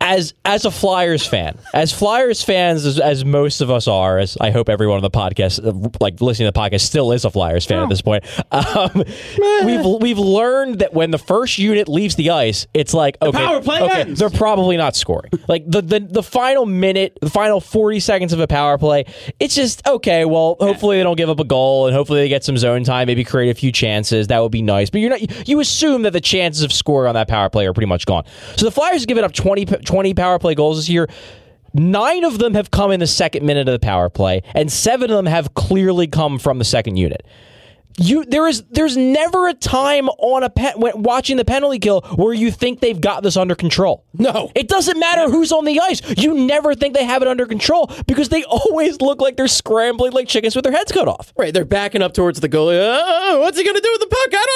as as a Flyers fan, as Flyers fans, as, as most of us are, as I hope everyone on the podcast, like listening to the podcast, still is a Flyers fan at this point. Um, we've we've learned that when the first unit leaves the ice, it's like okay, play okay, ends. they're probably not scoring. Like the, the the final minute, the final forty seconds of a power play, it's just okay. Well, hopefully they don't give up a goal, and hopefully they get some zone time, maybe create a few chances. That would be nice. But you're not. You assume that the chances of scoring on that power play are pretty much gone. So the Flyers have given up 20, p- 20 power play goals this year. Nine of them have come in the second minute of the power play, and seven of them have clearly come from the second unit you there is there's never a time on a pe- when watching the penalty kill where you think they've got this under control. No. It doesn't matter who's on the ice. You never think they have it under control because they always look like they're scrambling like chickens with their heads cut off. Right, they're backing up towards the goalie. Oh, uh, what's he going to do with the puck? I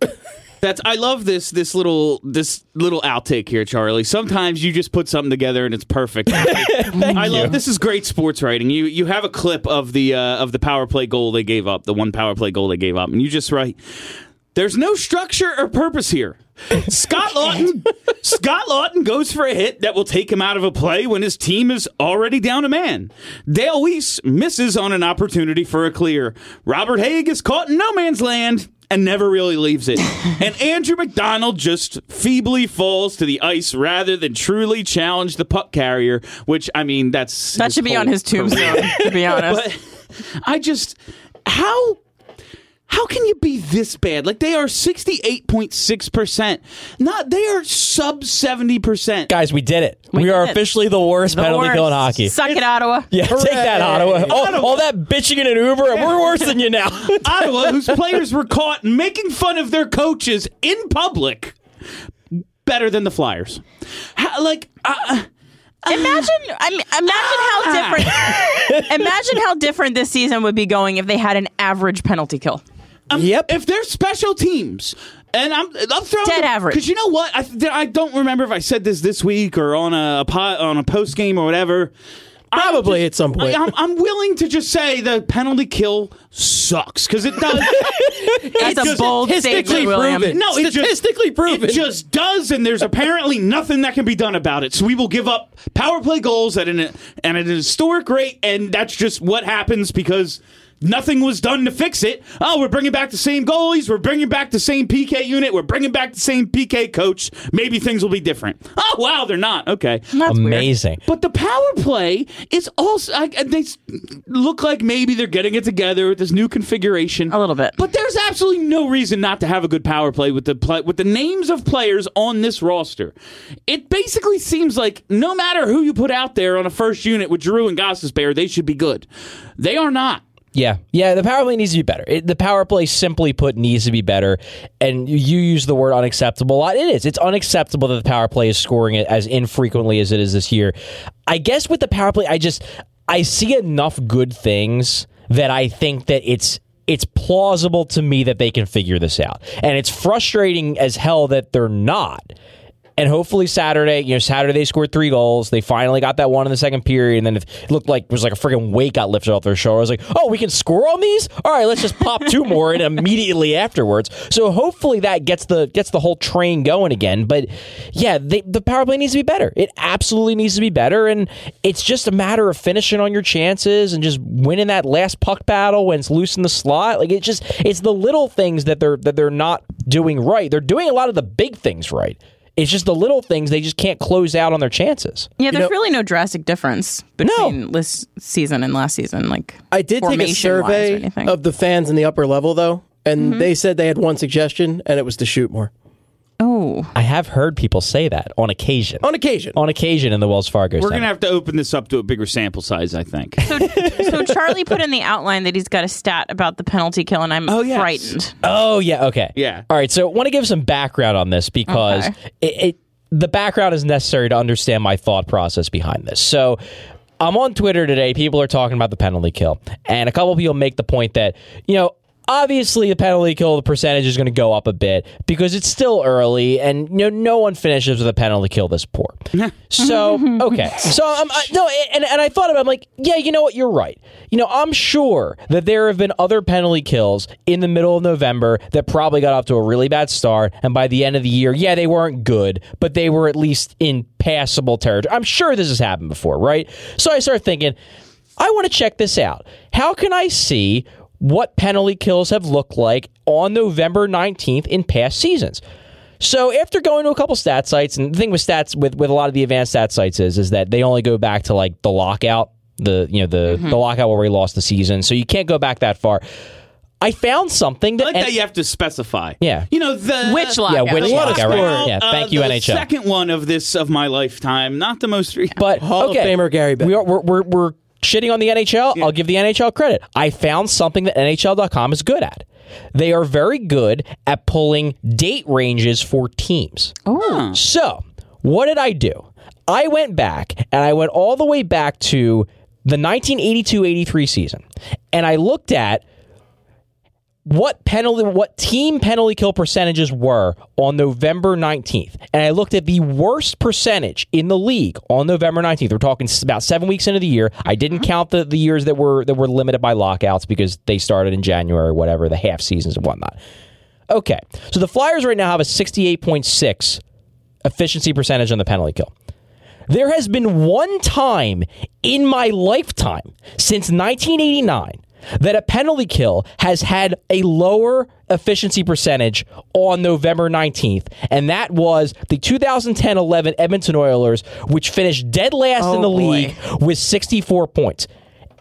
don't know. That's I love this this little this little outtake here, Charlie. Sometimes you just put something together and it's perfect. I love this is great sports writing. You you have a clip of the uh, of the power play goal they gave up, the one power play goal they gave up, and you just write. There's no structure or purpose here. Scott Lawton Scott Laughton goes for a hit that will take him out of a play when his team is already down a man. Dale Weise misses on an opportunity for a clear. Robert Hagg is caught in no man's land and never really leaves it. and Andrew MacDonald just feebly falls to the ice rather than truly challenge the puck carrier, which I mean that's That should be on his tombstone, to be honest. but I just how how can you be this bad? Like they are sixty eight point six percent. Not they are sub seventy percent. Guys, we did it. We, We are it. officially the worst The penalty kill in hockey. Suck it, Ottawa. yeah, take that, Ottawa. All, all that bitching in an Uber, and we're worse than you now. Ottawa, whose players were caught making fun of their coaches in public, better than the Flyers. How, like. Uh, Imagine, I mean, imagine how different. imagine how different this season would be going if they had an average penalty kill. Yep. if they're special teams, and I'm I'm throwing Dead average. because you know what I I don't remember if I said this this week or on a, po- on a post game or whatever. Probably just- at some point. I, am I'm willing to just say the penalty kill sucks because it does. That's a bold Statistically statement, William. proven. No, it just- statistically proven. It just does, and there's apparently nothing that can be done about it. So we will give up power play goals at an at an historic rate, and that's just what happens because nothing was done to fix it. Oh, we're bringing back the same goalies. We're bringing back the same PK unit. We're bringing back the same PK coach. Maybe things will be different. Oh, wow, they're not. Okay. That's weird. Amazing. But the power play is also I, they look like maybe they're getting it together with this new configuration A little bit. But there's absolutely no reason not to have a good power play with the play, with the names of players on this roster. It basically seems like no matter who you put out there on a first unit with Drew and Gostisbehere, they should be good. They are not. Yeah, yeah. The power play needs to be better. It, the power play, simply put, needs to be better. And you use the word unacceptable a lot. It is. It's unacceptable that the power play is scoring it as infrequently as it is this year. I guess with the power play, I just I see enough good things that I think that it's it's plausible to me that they can figure this out. And it's frustrating as hell that they're not. And hopefully Saturday, you know, Saturday they scored three goals. They finally got that one in the second period, and then it looked like it was like a freaking weight got lifted off their shoulder. I was like, oh, we can score on these. All right, let's just pop two more in immediately afterwards. So hopefully that gets the gets the whole train going again. But yeah, they, the power play needs to be better. It absolutely needs to be better, and it's just a matter of finishing on your chances and just winning that last puck battle when it's loose in the slot. Like it's just it's the little things that they're that they're not doing right. They're doing a lot of the big things right. It's just the little things they just can't close out on their chances. Yeah, there's know- really no drastic difference between this season and last season. Like I did take a survey of the fans in the upper level, though, and mm-hmm. they said they had one suggestion, and it was to shoot more. Oh, I have heard people say that on occasion. On occasion. On occasion in the Wells Fargo. We're going to have to open this up to a bigger sample size, I think. so so Charlie put in the outline that he's got a stat about the penalty kill, and I'm Oh, yes. frightened. Oh yeah, okay. Yeah. All right, so I want to give some background on this because Okay. it, it the background is necessary to understand my thought process behind this. So I'm on Twitter today. People are talking about the penalty kill, and a couple people make the point that you know. Obviously, the penalty kill the percentage is going to go up a bit because it's still early, and you know no one finishes with a penalty kill this poor. so okay, so um, I, no, and, and I thought about, it, I'm like, yeah, you know what, you're right. You know, I'm sure that there have been other penalty kills in the middle of November that probably got off to a really bad start, and by the end of the year, yeah, they weren't good, but they were at least in passable territory. I'm sure this has happened before, right? So I started thinking, I want to check this out. How can I see what penalty kills have looked like on November 19th in past seasons? So after going to a couple stat sites, and the thing with stats with, with a lot of the advanced stat sites is is that they only go back to like the lockout, the you know the the lockout where we lost the season. So you can't go back that far. I found something I that, like and- that you have to specify. Yeah. You know, the. Which lockout? yeah, which What a lockout, right? sport. Yeah, Uh, thank you the NHL. Second one of this of my lifetime, not the most. Re- But Hall okay, of Famer Gary Bettman. we are, we're, we're, we're shitting on the NHL. I'll give the NHL credit. I found something that NHL.com is good at. They are very good at pulling date ranges for teams. Oh, So, what did I do? I went back and I went all the way back to the 1982-83 season. And I looked at what penalty what team penalty kill percentages were on November 19th. And I looked at the worst percentage in the league on November 19th. We're talking about 7 weeks into the year. I didn't mm-hmm. count the, the years that were that were limited by lockouts because they started in January or whatever, the half seasons and whatnot. Okay. So the Flyers right now have a 68.6 efficiency percentage on the penalty kill. There has been one time in my lifetime since 1989 that a penalty kill has had a lower efficiency percentage on November 19th, and that was the 2010 11 Edmonton Oilers, which finished dead last in oh, the boy. league with 64 points.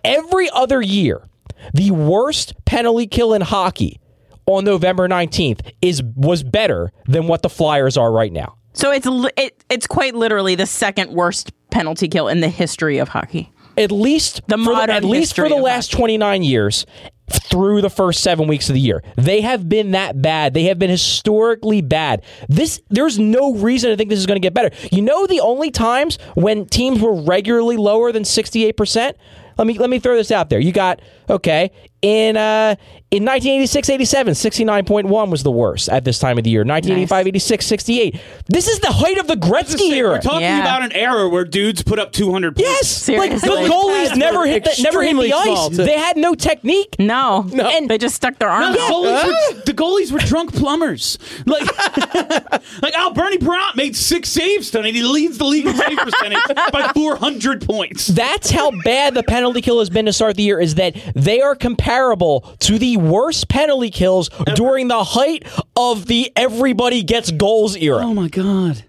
Every other year, the worst penalty kill in hockey on November 19th is was better than what the Flyers are right now. so it's it, it's quite literally the second worst penalty kill in the history of hockey. At least The for modern at least for the last 29 years through the first 7 weeks of the year. They have been that bad. They have been historically bad. This there's no reason to think this is going to get better. You know the only times when teams were regularly lower than 68% let me let me throw this out there. You got okay in uh in 1986-87 69.1 was the worst at this time of the year 1985-86 68 this is the height of the Gretzky era We're talking Yeah. about an era where dudes put up 200 points. Yes, like the goalies never hit the, never hit the ice. too. They had no technique. No, no. And- they just stuck their arm No, the, out. goalies were, the goalies were drunk plumbers. Like, like Al Bernie Parent made six saves tonight. He leads the league in save percentage by 400 points. That's how bad the penalty kill has been to start the year. Is that they are comparable to the worst penalty kills during the height of the everybody gets goals era. Oh my god,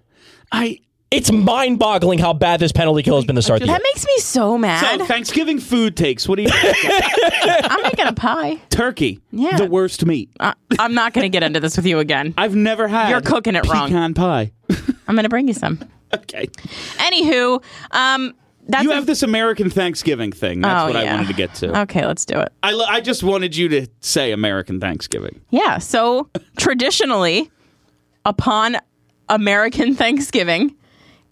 I. It's mind-boggling how bad this penalty kill has been to start the year. That makes me so mad. So Thanksgiving food takes. What do you? I'm making a pie. Turkey. Yeah. The worst meat. I, I'm not going to get into this with you again. I've never had. You're cooking it wrong. Pecan pie. I'm going to bring you some. okay. Anywho, um, that's You a- have this American Thanksgiving thing. That's Oh, what I wanted to get to. Okay, let's do it. I, I just wanted you to say American Thanksgiving. Yeah. So traditionally, upon American Thanksgiving,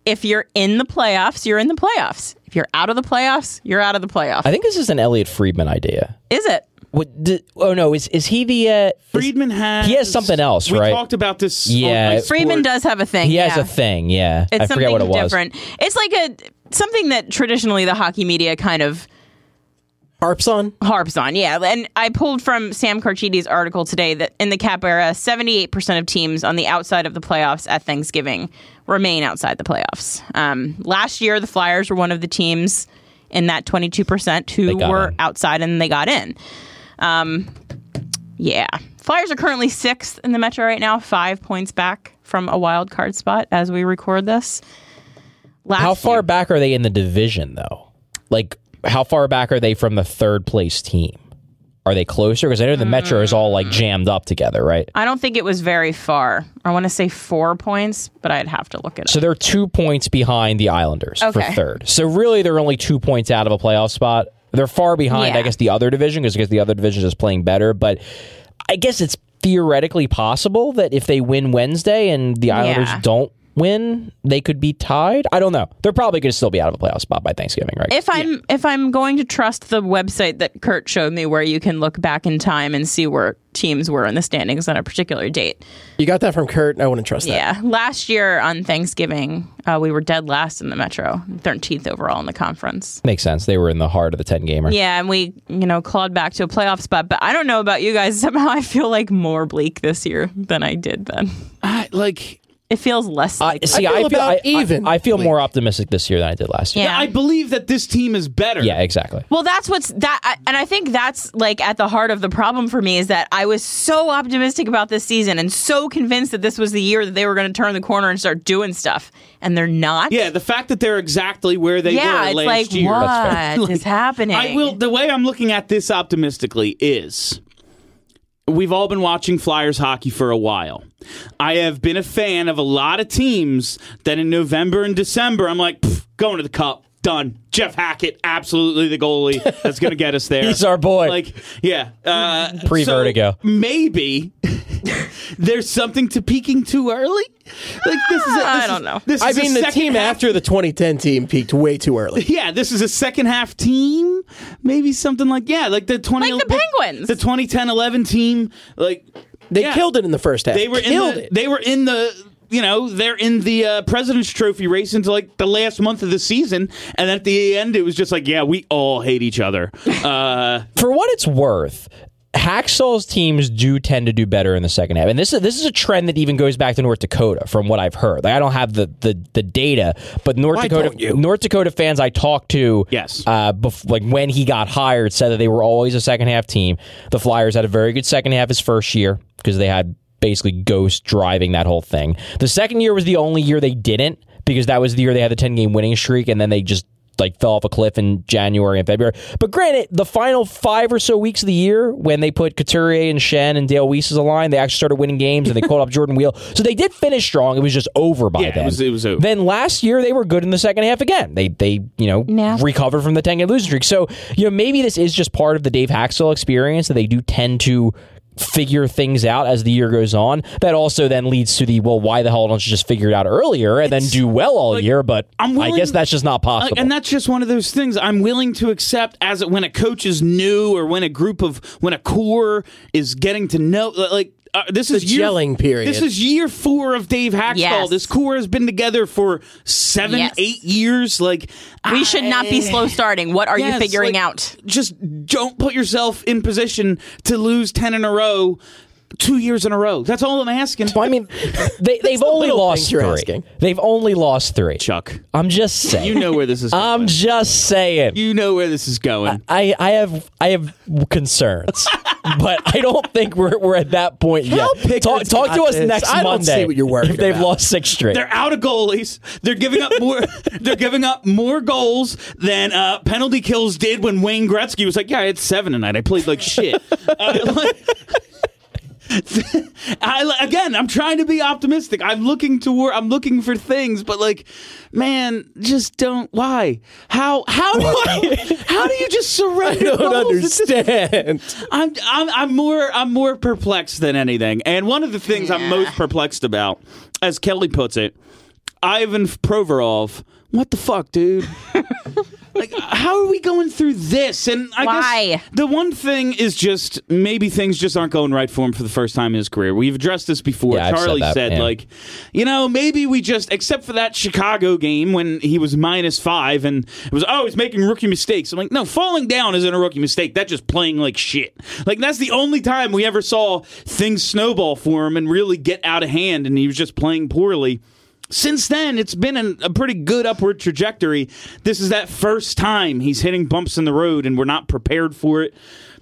if you're in the playoffs, you're in the playoffs. If you're out of the playoffs, you're out of the playoffs. I think this is an Elliotte Friedman idea. Is it? What, d- oh no, is is he the? Uh, is- Friedman has. he has something else, we right? talked about this. Yeah. Ice Friedman does have a thing. he has a thing. Yeah, It's I something forget what it was. different. It's like a something that traditionally the hockey media kind of Harps on. harps on. Yeah, and I pulled from Sam Carchidi's article today that in the cap era, 78% of teams on the outside of the playoffs at Thanksgiving remain outside the playoffs. Um, last year, the Flyers were one of the teams in that 22% who were in. outside and they got in. Um, yeah. Flyers are currently sixth in the Metro right now, five points back from a wild card spot as we record this. Last How far year- back are they in the division, though? Like, how far back are they from the third place team? Are they closer? Because I know the Metro is all like jammed up together, right? I don't think it was very far. I want to say four points, but I'd have to look it So up. they're two points behind the Islanders for third. So really, they're only two points out of a playoff spot. They're far behind, Yeah. I guess, the other division because the other division is playing better. But I guess it's theoretically possible that if they win Wednesday and the Islanders Yeah. don't win, they could be tied. I don't know. They're probably going to still be out of a playoff spot by Thanksgiving, right? If I'm if I'm going to trust the website that Kurt showed me, where you can look back in time and see where teams were in the standings on a particular date. You got that from Kurt. I wouldn't trust that. Yeah, last year on Thanksgiving, uh, we were dead last in the Metro, 13th overall in the conference. Makes sense. They were in the heart of the 10 gamer. Yeah, and we, you know, clawed back to a playoff spot. But I don't know about you guys. Somehow I feel like more bleak this year than I did then. I, like, It feels less I like. see. I I feel feel, about I, I- even. I feel more optimistic this year than I did last year. Yeah. I believe that this team is better. Yeah, exactly. Well, that's what's that, I- and I think that's like at the heart of the problem for me is that I was so optimistic about this season and so convinced that this was the year that they were going to turn the corner and start doing stuff, and they're not. Yeah, the fact that they're exactly where they yeah, were it's last like year. what is happening? I will. The way I'm looking at this optimistically is, we've all been watching Flyers hockey for a while. I have been a fan of a lot of teams that in November and December, I'm like, going to the cup. Done. Jeff Hackett, absolutely the goalie that's going to get us there. He's our boy. Like, yeah. Uh, Pre-Vertigo. so maybe there's something to peaking too early. Like this is. A, this I is- don't know. This I is mean, the team half- after the 2010 team peaked way too early. yeah, this is a second half team. Maybe something like yeah, like the twenty Like the Penguins. the 2010-11 team. Like They yeah. killed it in the first half. They were in killed the, it. they were in the you know they're in the uh, President's Trophy race into like the last month of the season, and at the end it was just like yeah, we all hate each other. Uh, for what it's worth, Hacksaw's teams do tend to do better in the second half, and this is this is a trend that even goes back to North Dakota, from what I've heard. Like, I don't have the, the, the data, but North Why Dakota? North Dakota fans I talked to, Yes. uh, bef- like when he got hired, said that they were always a second half team. The Flyers had a very good second half his first year because they had basically Ghost driving that whole thing. The second year was the only year they didn't because that was the year they had the ten game winning streak, and then they just like fell off a cliff in January and February. But granted, the final five or so weeks of the year, when they put Couturier and Schenn and Dale Weise as a line, they actually started winning games and they called up Jordan Weal. So they did finish strong. It was just over by Yeah, it then. was- it was over. Then last year they were good in the second half again. They they you know Yeah. recovered from the ten game losing streak. So you know maybe this is just part of the Dave Hakstol experience that they do tend to figure things out as the year goes on. That also then leads to the well, why the hell don't you just figure it out earlier and then do well all like, year? But I'm I guess that's just not possible. And that's just one of those things I'm willing to accept as when a coach is new or when a group of when a core is getting to know like uh, this is year, gelling period. This is year four of Dave Hakstol. Yes. This core has been together for seven, Yes. eight years. Like we should not be slow starting. What are you figuring like, out? Just don't put yourself in position to lose ten in a row, two years in a row. That's all I'm asking. Well, I mean, they, they've only lost three. asking. They've only lost three. Chuck, I'm just saying. you know where this is. Going. I'm just saying. you know where this is going. I, I have I have concerns, but I don't think we're, we're at that point yet. Talk, talk to us this. next I don't Monday see what you're worried if they've about. lost six straight. They're out of goalies. They're giving up more. they're giving up more goals than uh, penalty kills did when Wayne Gretzky was like, "Yeah, I had seven tonight. I played like shit." Uh, like- I again, I'm trying to be optimistic. I'm looking toward. I'm looking for things, but like, man, just don't. Why? How? How do you? how do you just surrender? I don't goals? It's just- understand. I'm, I'm I'm more I'm more perplexed than anything. And one of the things I'm most perplexed about, as Kelly puts it, Ivan Provorov. What the fuck, dude? like, how are we going through this? And I Why? guess the one thing is just maybe things just aren't going right for him for the first time in his career. We've addressed this before. Yeah, I've said Charlie that, said, yeah. like, you know, maybe we just, except for that Chicago game when he was minus five and it was, oh, he's making rookie mistakes. I'm like, no, falling down isn't a rookie mistake. That's just playing like shit. Like, that's the only time we ever saw things snowball for him and really get out of hand, and he was just playing poorly. Since then, it's been an, a pretty good upward trajectory. This is that first time he's hitting bumps in the road, and we're not prepared for it.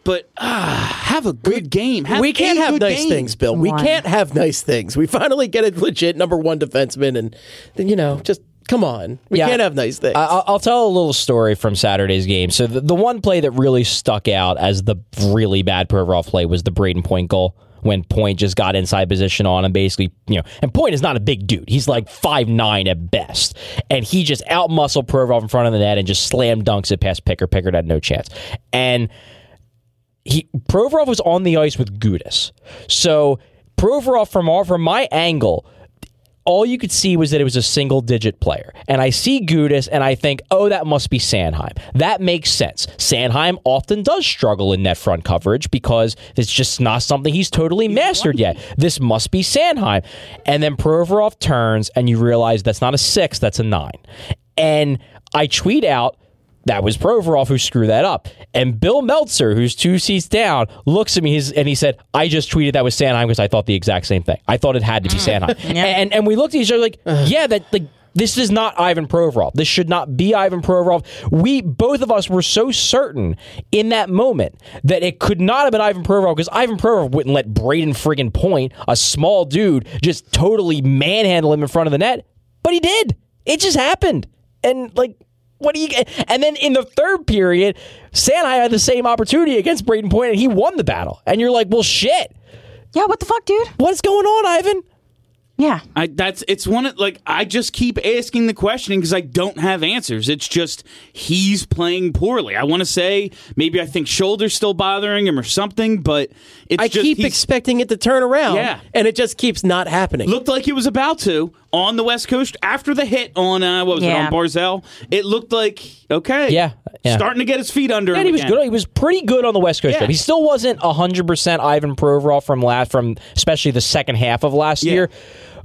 But ah, have a good game. Have we can't have nice game. things, Bill. We can't have nice things. We finally get a legit number one defenseman, and then you know, just come on, we Yeah. can't have nice things. I- I'll, I'll tell a little story from Saturday's game. So the, the one play that really stuck out as the really bad Provorov play was the Brayden Point goal when Point just got inside position on him, basically, you know, and Point is not a big dude. He's like five nine at best, and he just outmuscled Provorov in front of the net and just slam dunks it past Pickard. Pickard had no chance, and he Provorov was on the ice with Gudas. So Provorov from from my angle, all you could see was that it was a single digit player. And I see Gudas and I think, oh, that must be Sanheim. That makes sense. Sanheim often does struggle in net front coverage because it's just not something he's totally mastered yet. This must be Sanheim. And then Provorov turns and you realize that's not a six, that's a nine. And I tweet out, that was Provorov who screwed that up. And Bill Meltzer, who's two seats down, looks at me and he said, I just tweeted that was Sanheim because I thought the exact same thing. I thought it had to be mm. Sanheim. and, and we looked at each other like, yeah, that like this is not Ivan Provorov. This should not be Ivan Provorov. We both of us were so certain in that moment that it could not have been Ivan Provorov because Ivan Provorov wouldn't let Brayden friggin' Point, a small dude, just totally manhandle him in front of the net. But he did. It just happened. And like what do you get? And then in the third period, Sanheim had the same opportunity against Brayden Point, and he won the battle. And you're like, well, shit. Yeah, what the fuck, dude? What's going on, Ivan? Yeah. I that's it's one of like I just keep asking the question because I don't have answers. It's just he's playing poorly. I want to say maybe I think shoulder's still bothering him or something, but it's I just keep expecting it to turn around, Yeah. and it just keeps not happening. looked like he was about to on the West Coast after the hit on uh, what was it Yeah. on Barzal. It looked like okay, Yeah, yeah. starting to get his feet under And him. he was again. good. He was pretty good on the West Coast Yeah. trip. He still wasn't hundred percent Ivan Provorov from last, from especially the second half of last Yeah. year,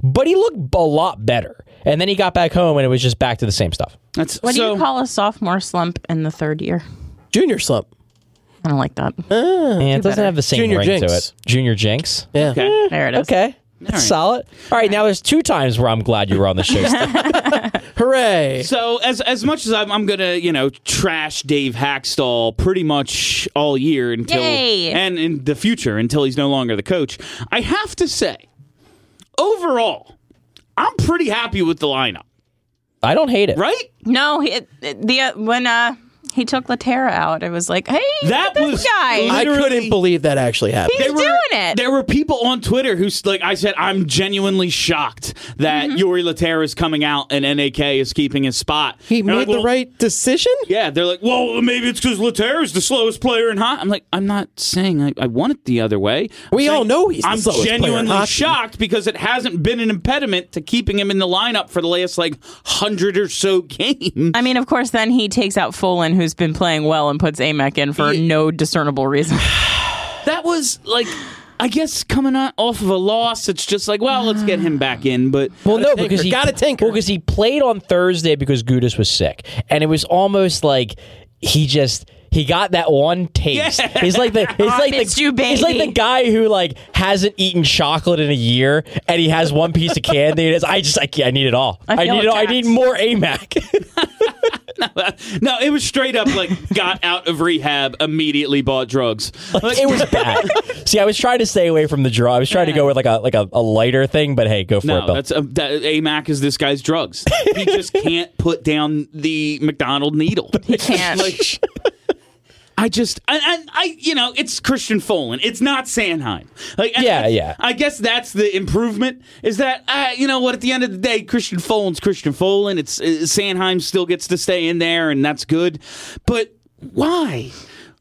but he looked a lot better. And then he got back home, and it was just back to the same stuff. That's What so, do you call a sophomore slump in the third year? Junior slump. I don't like that. And it doesn't better. have the same Junior ring to Jinx. it. Junior Jinx. Yeah. Okay. There it is. Okay. That's solid. All right, now there's two times where I'm glad you were on the show. Steve. Hooray! So as as much as I'm, I'm gonna you know trash Dave Hakstol pretty much all year until Yay. and in the future until he's no longer the coach, I have to say, overall, I'm pretty happy with the lineup. I don't hate it. Right? No, he, the uh, when uh, he took Lehtera out, it was like, hey, That look at was this guy. I couldn't believe that actually happened. He's doing it. There were people on Twitter who's like, I said, I'm genuinely shocked that Mm-hmm. Jori Lehtera is coming out and NAK is keeping his spot. He And made like, the well, right decision. Yeah, they're like, well, maybe it's because Lehtera is the slowest player in hockey. I'm like, I'm not saying I, I want it the other way. I'm We all know he's I'm slowest player in genuinely shocked because it hasn't been an impediment to keeping him in the lineup for the last like hundred or so games. I mean, of course, then he takes out Folin, who's been playing well, and puts Amac in for Yeah. no discernible reason. That was like. I guess coming on- off of a loss, it's just like, well, let's get him back in. But Well, no, because he got a tinker. Well, because he played on Thursday because Gudas was sick, and it was almost like he just he got that one taste. Yeah. He's like the he's like the you, he's like the guy who like hasn't eaten chocolate in a year, and he has one piece of candy, and it's I just I, I need it all. I I, need it all. I need more AMAC. no, it was straight up like got out of rehab, immediately bought drugs. Like, it was bad. See, I was trying to stay away from the draw. I was trying to go with like a like a, a lighter thing, but hey, go for it, No, Bill. that's uh, that, AMAC is this guy's drugs. He just can't put down the MacDonald needle. He can't. Like, I just, I, I, I, you know, it's Christian Folin. It's not Sanheim. Like, Yeah, that's- yeah. I guess that's the improvement. Is that, uh, you know what? At the end of the day, Christian Folin's Christian Folin. It's uh, Sanheim still gets to stay in there, and that's good. But why?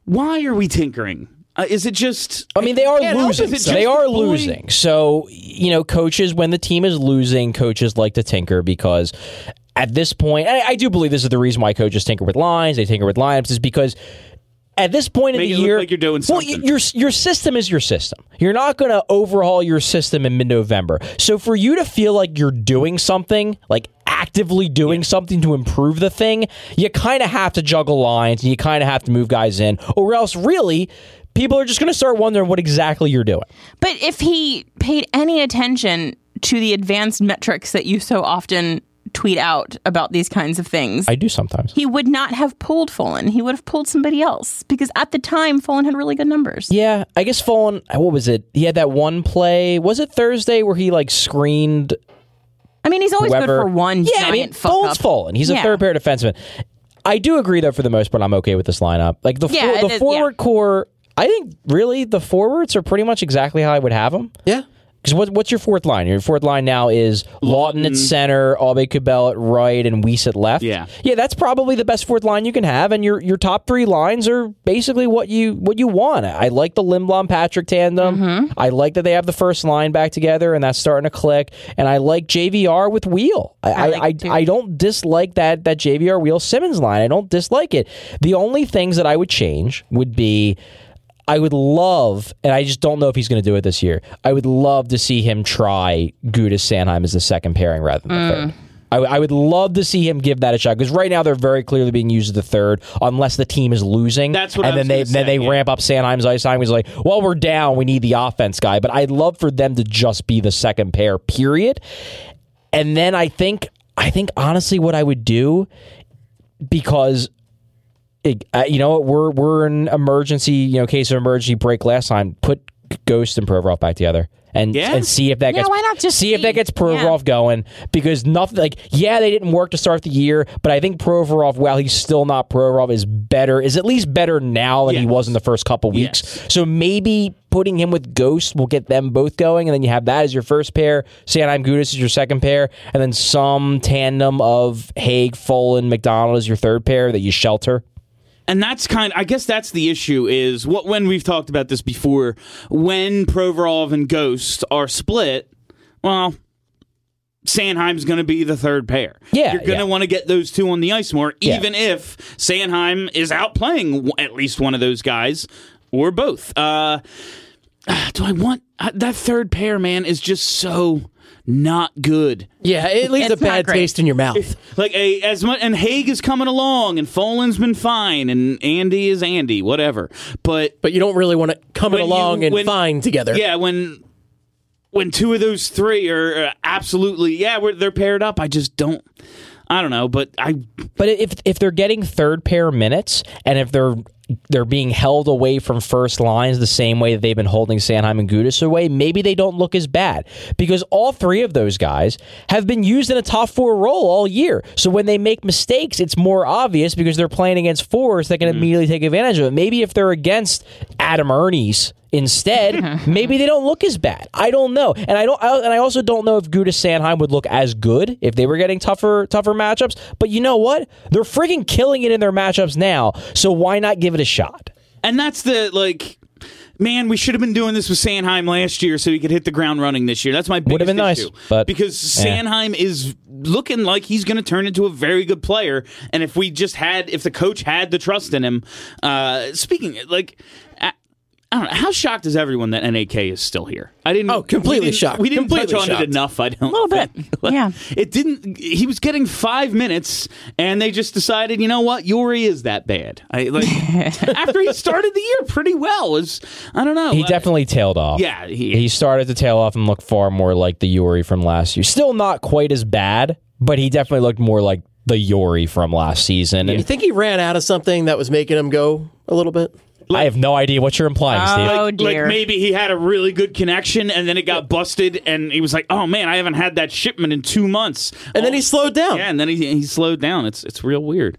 Why are we tinkering? Uh, is it just? I mean, they are losing. They are losing. So, you know, coaches, when the team is losing, coaches like to tinker because at this point, I, I do believe this is the reason why coaches tinker with lines, they tinker with lineups, is because at this point Make in it the look year, like you're doing something. well, your your system is your system. You're not going to overhaul your system in mid-November. So for you to feel like you're doing something, like actively doing something to improve the thing, you kind of have to juggle lines and you kind of have to move guys in, or else really. People are just going to start wondering what exactly you're doing. But if he paid any attention to the advanced metrics that you so often tweet out about these kinds of things, I do sometimes. he would not have pulled Folin. He would have pulled somebody else because at the time, Folin had really good numbers. Yeah, I guess Folin. Uh, what was it? He had that one play. Was it Thursday where he like screened I mean, he's always good for one Yeah, giant I mean, fuck Folin's up. fallen. He's a third pair defenseman. I do agree, though, for the most part, I'm okay with this lineup. Like the Yeah, for- the is- forward yeah. core, I think really the forwards are pretty much exactly how I would have them. Yeah. Because what, what's your fourth line? Your fourth line now is Laughton at center, Aubé-Kubel at right, and Weise at left. Yeah. yeah, that's probably the best fourth line you can have, and your your top three lines are basically what you what you want. I like the Lindblom Patrick tandem. Mm-hmm. I like that they have the first line back together, and that's starting to click. And I like JVR with Weal. I I I, like I, it. I don't dislike that that JVR Weal Simmonds line. I don't dislike it. The only things that I would change would be. I would love, and I just don't know if he's going to do it this year. I would love to see him try Gudas Sanheim as the second pairing rather than the Mm. third. I, I would love to see him give that a shot because right now they're very clearly being used as the third, unless the team is losing. That's what I and was then they gonna then say, they yeah. ramp up Sanheim's ice time. He's like, well, we're down. We need the offense guy. But I'd love for them to just be the second pair. Period. And then I think I think honestly, what I would do because it, uh, you know what, we're we're in emergency you know case of emergency break last time. Put Ghost and Provorov back together. And, Yeah. and see if that Yeah, gets why not just see if that gets Provorov going because nothing like yeah they didn't work to start the year but I think Provorov while he's still not Provorov is better is at least better now than he was in the first couple weeks Yes. so maybe putting him with Ghost will get them both going, and then you have that as your first pair. Sanheim Gudas is your second pair, and then some tandem of Hagg, Folin, MacDonald is your third pair that you shelter. And that's kind I guess that's the issue is what when we've talked about this before, when Provorov and Ghost are split, well, Sanheim's going to be the third pair. Yeah, You're going to yeah. want to get those two on the ice more, Yeah. even if Sanheim is outplaying w- at least one of those guys or both. Uh, do I want uh, that third pair, man, is just so not good. Yeah, it leaves a It's not bad great. taste in your mouth. Like a as much and Hagg is coming along and Folin's been fine and Andy is Andy, whatever. But But you don't really want to come When along you- and when- find together. yeah, when when two of those three are uh, absolutely yeah, we're, they're paired up. I just don't. I don't know, but I But if if they're getting third pair minutes, and if they're they're being held away from first lines the same way that they've been holding Sanheim and Gudas away, maybe they don't look as bad because all three of those guys have been used in a top four role all year. So when they make mistakes, it's more obvious because they're playing against fours that can mm-hmm. immediately take advantage of it. Maybe if they're against Adam Erne's instead, maybe they don't look as bad. I don't know, and I don't, I, and I also don't know if Gudas Sanheim would look as good if they were getting tougher, tougher matchups. But you know what? They're freaking killing it in their matchups now. So why not give it a shot? and that's the like. Man, we should have been doing this with Sanheim last year so he could hit the ground running this year. That's my biggest Would've been nice, but- because yeah. Sanheim is looking like he's going to turn into a very good player, and if we just had, if the coach had the trust in him, uh, speaking like. I I don't know. How shocked is everyone that NAK is still here? I didn't. Oh, completely we didn't- shocked. We didn't Completely touch on shocked. it enough. I don't. A Little bit. Yeah. It didn't. He was getting five minutes, and they just decided, you know what, Jori is that bad. I like after he started the year pretty well. Was I don't know. He I- definitely tailed off. Yeah, he- he started to tail off and look far more like the Jori from last year. Still not quite as bad, but he definitely looked more like the Jori from last season. And You think he ran out of something that was making him go a little bit? I have no idea what you're implying, uh, Steve. Oh, like, dear. like maybe he had a really good connection, and then it got busted, and he was like, "Oh man, I haven't had that shipment in two months." And then Oh, he slowed down. Yeah, and then he he slowed down. It's it's real weird,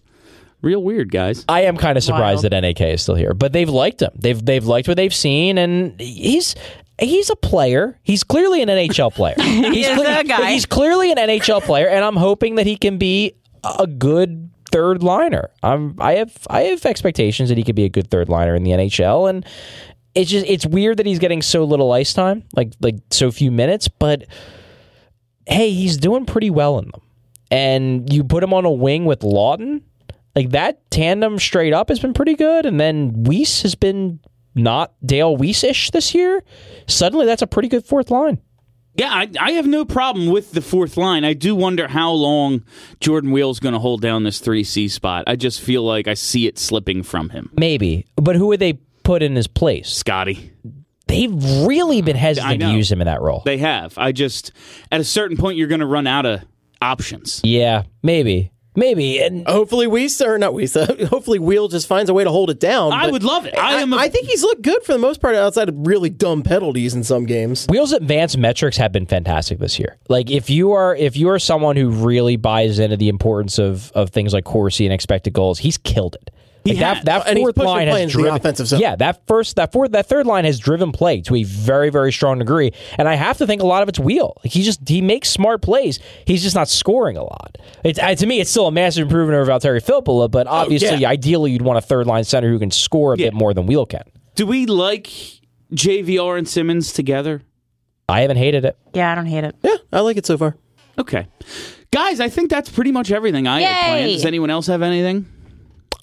real weird, guys. I am kind of surprised Wild. that NAK is still here, but they've liked him. They've they've liked what they've seen, and he's he's a player. He's clearly an NHL player. he's, is a guy. he's clearly an NHL player, and I'm hoping that he can be a good third liner. I'm I have I have expectations that he could be a good third liner in the NHL, and it's just it's weird that he's getting so little ice time, like like so few minutes, but hey, he's doing pretty well in them. And you put him on a wing with Laughton, like that tandem straight up has been pretty good. And then Weise has been not Dale Weise-ish this year. Suddenly, that's a pretty good fourth line. Yeah, I, I have no problem with the fourth line. I do wonder how long Jordan Weal's going to hold down this three C spot. I just feel like I see it slipping from him. Maybe, but who would they put in his place? Scotty, They've really been hesitant to use him in that role. they have. I just at a certain point you're going to run out of options. yeah, maybe. Maybe. And Hopefully, Weise or not Weise. Uh, hopefully, Weal just finds a way to hold it down. I would love it. I am a- I think he's looked good for the most part, outside of really dumb penalties in some games. Weal's advanced metrics have been fantastic this year. Like if you are if you are someone who really buys into the importance of of things like Corsi and expected goals, he's killed it. Like has. that that fourth line has into the driven offensive zone. Yeah, that first that fourth that third line has driven play to a very very strong degree, and I have to think a lot of it's Weal. Like he just he makes smart plays. He's just not scoring a lot. It's uh, to me it's still a massive improvement over Valtteri Filppula, but obviously Oh, yeah. ideally you'd want a third line center who can score a Yeah. bit more than Weal can. Do we like JVR and Simmonds together? I haven't hated it. Yeah, I don't hate it. Yeah, I like it so far. Okay. Guys, I think that's pretty much everything I had planned. Does anyone else have anything?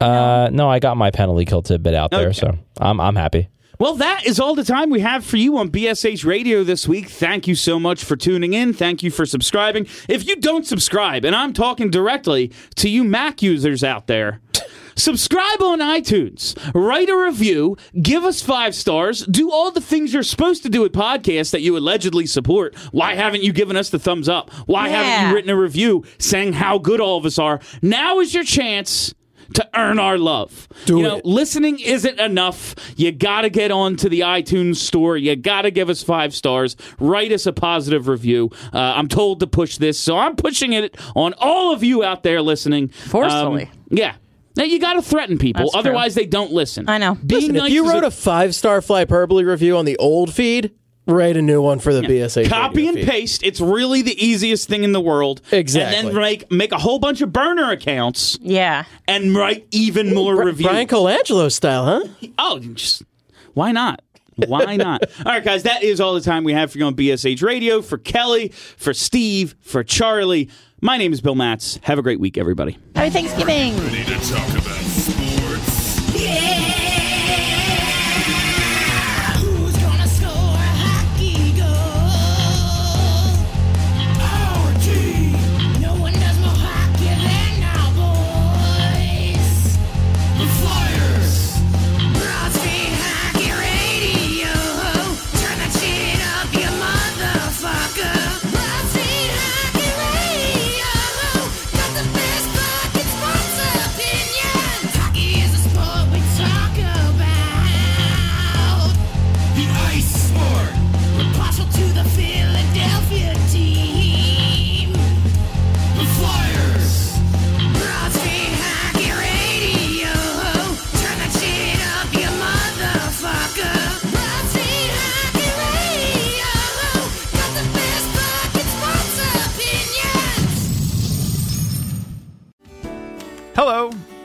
Uh, no, I got my penalty kill tidbit out there, Okay. so I'm I'm happy. Well, that is all the time we have for you on BSH Radio this week. Thank you so much for tuning in. Thank you for subscribing. If you don't subscribe, and I'm talking directly to you Mac users out there, subscribe on iTunes, write a review, give us five stars, do all the things you're supposed to do with podcasts that you allegedly support. Why haven't you given us the thumbs up? Why haven't Yeah. you written a review saying how good all of us are? Now is your chance to earn our love. Do you know, it. listening isn't enough. You got to get on to the iTunes store. You got to give us five stars. Write us a positive review. Uh, I'm told to push this, so I'm pushing it on all of you out there listening. Forcefully. Um, yeah. Now you got to threaten people, That's true. otherwise they don't listen. I know. Being Listen, nice if you is wrote a five star Flyperbole review on the old feed, write a new one for the BSA. Copy and feed. paste. It's really the easiest thing in the world. Exactly. And then make make a whole bunch of burner accounts Yeah. and write even more Bri- reviews. Bryan Colangelo style, huh? Oh, just why not? Why not? all right, guys, that is all the time we have for you on BSH Radio. For Kelly, for Steve, for Charlie, my name is Bill Matz. Have a great week, everybody. Happy Thanksgiving.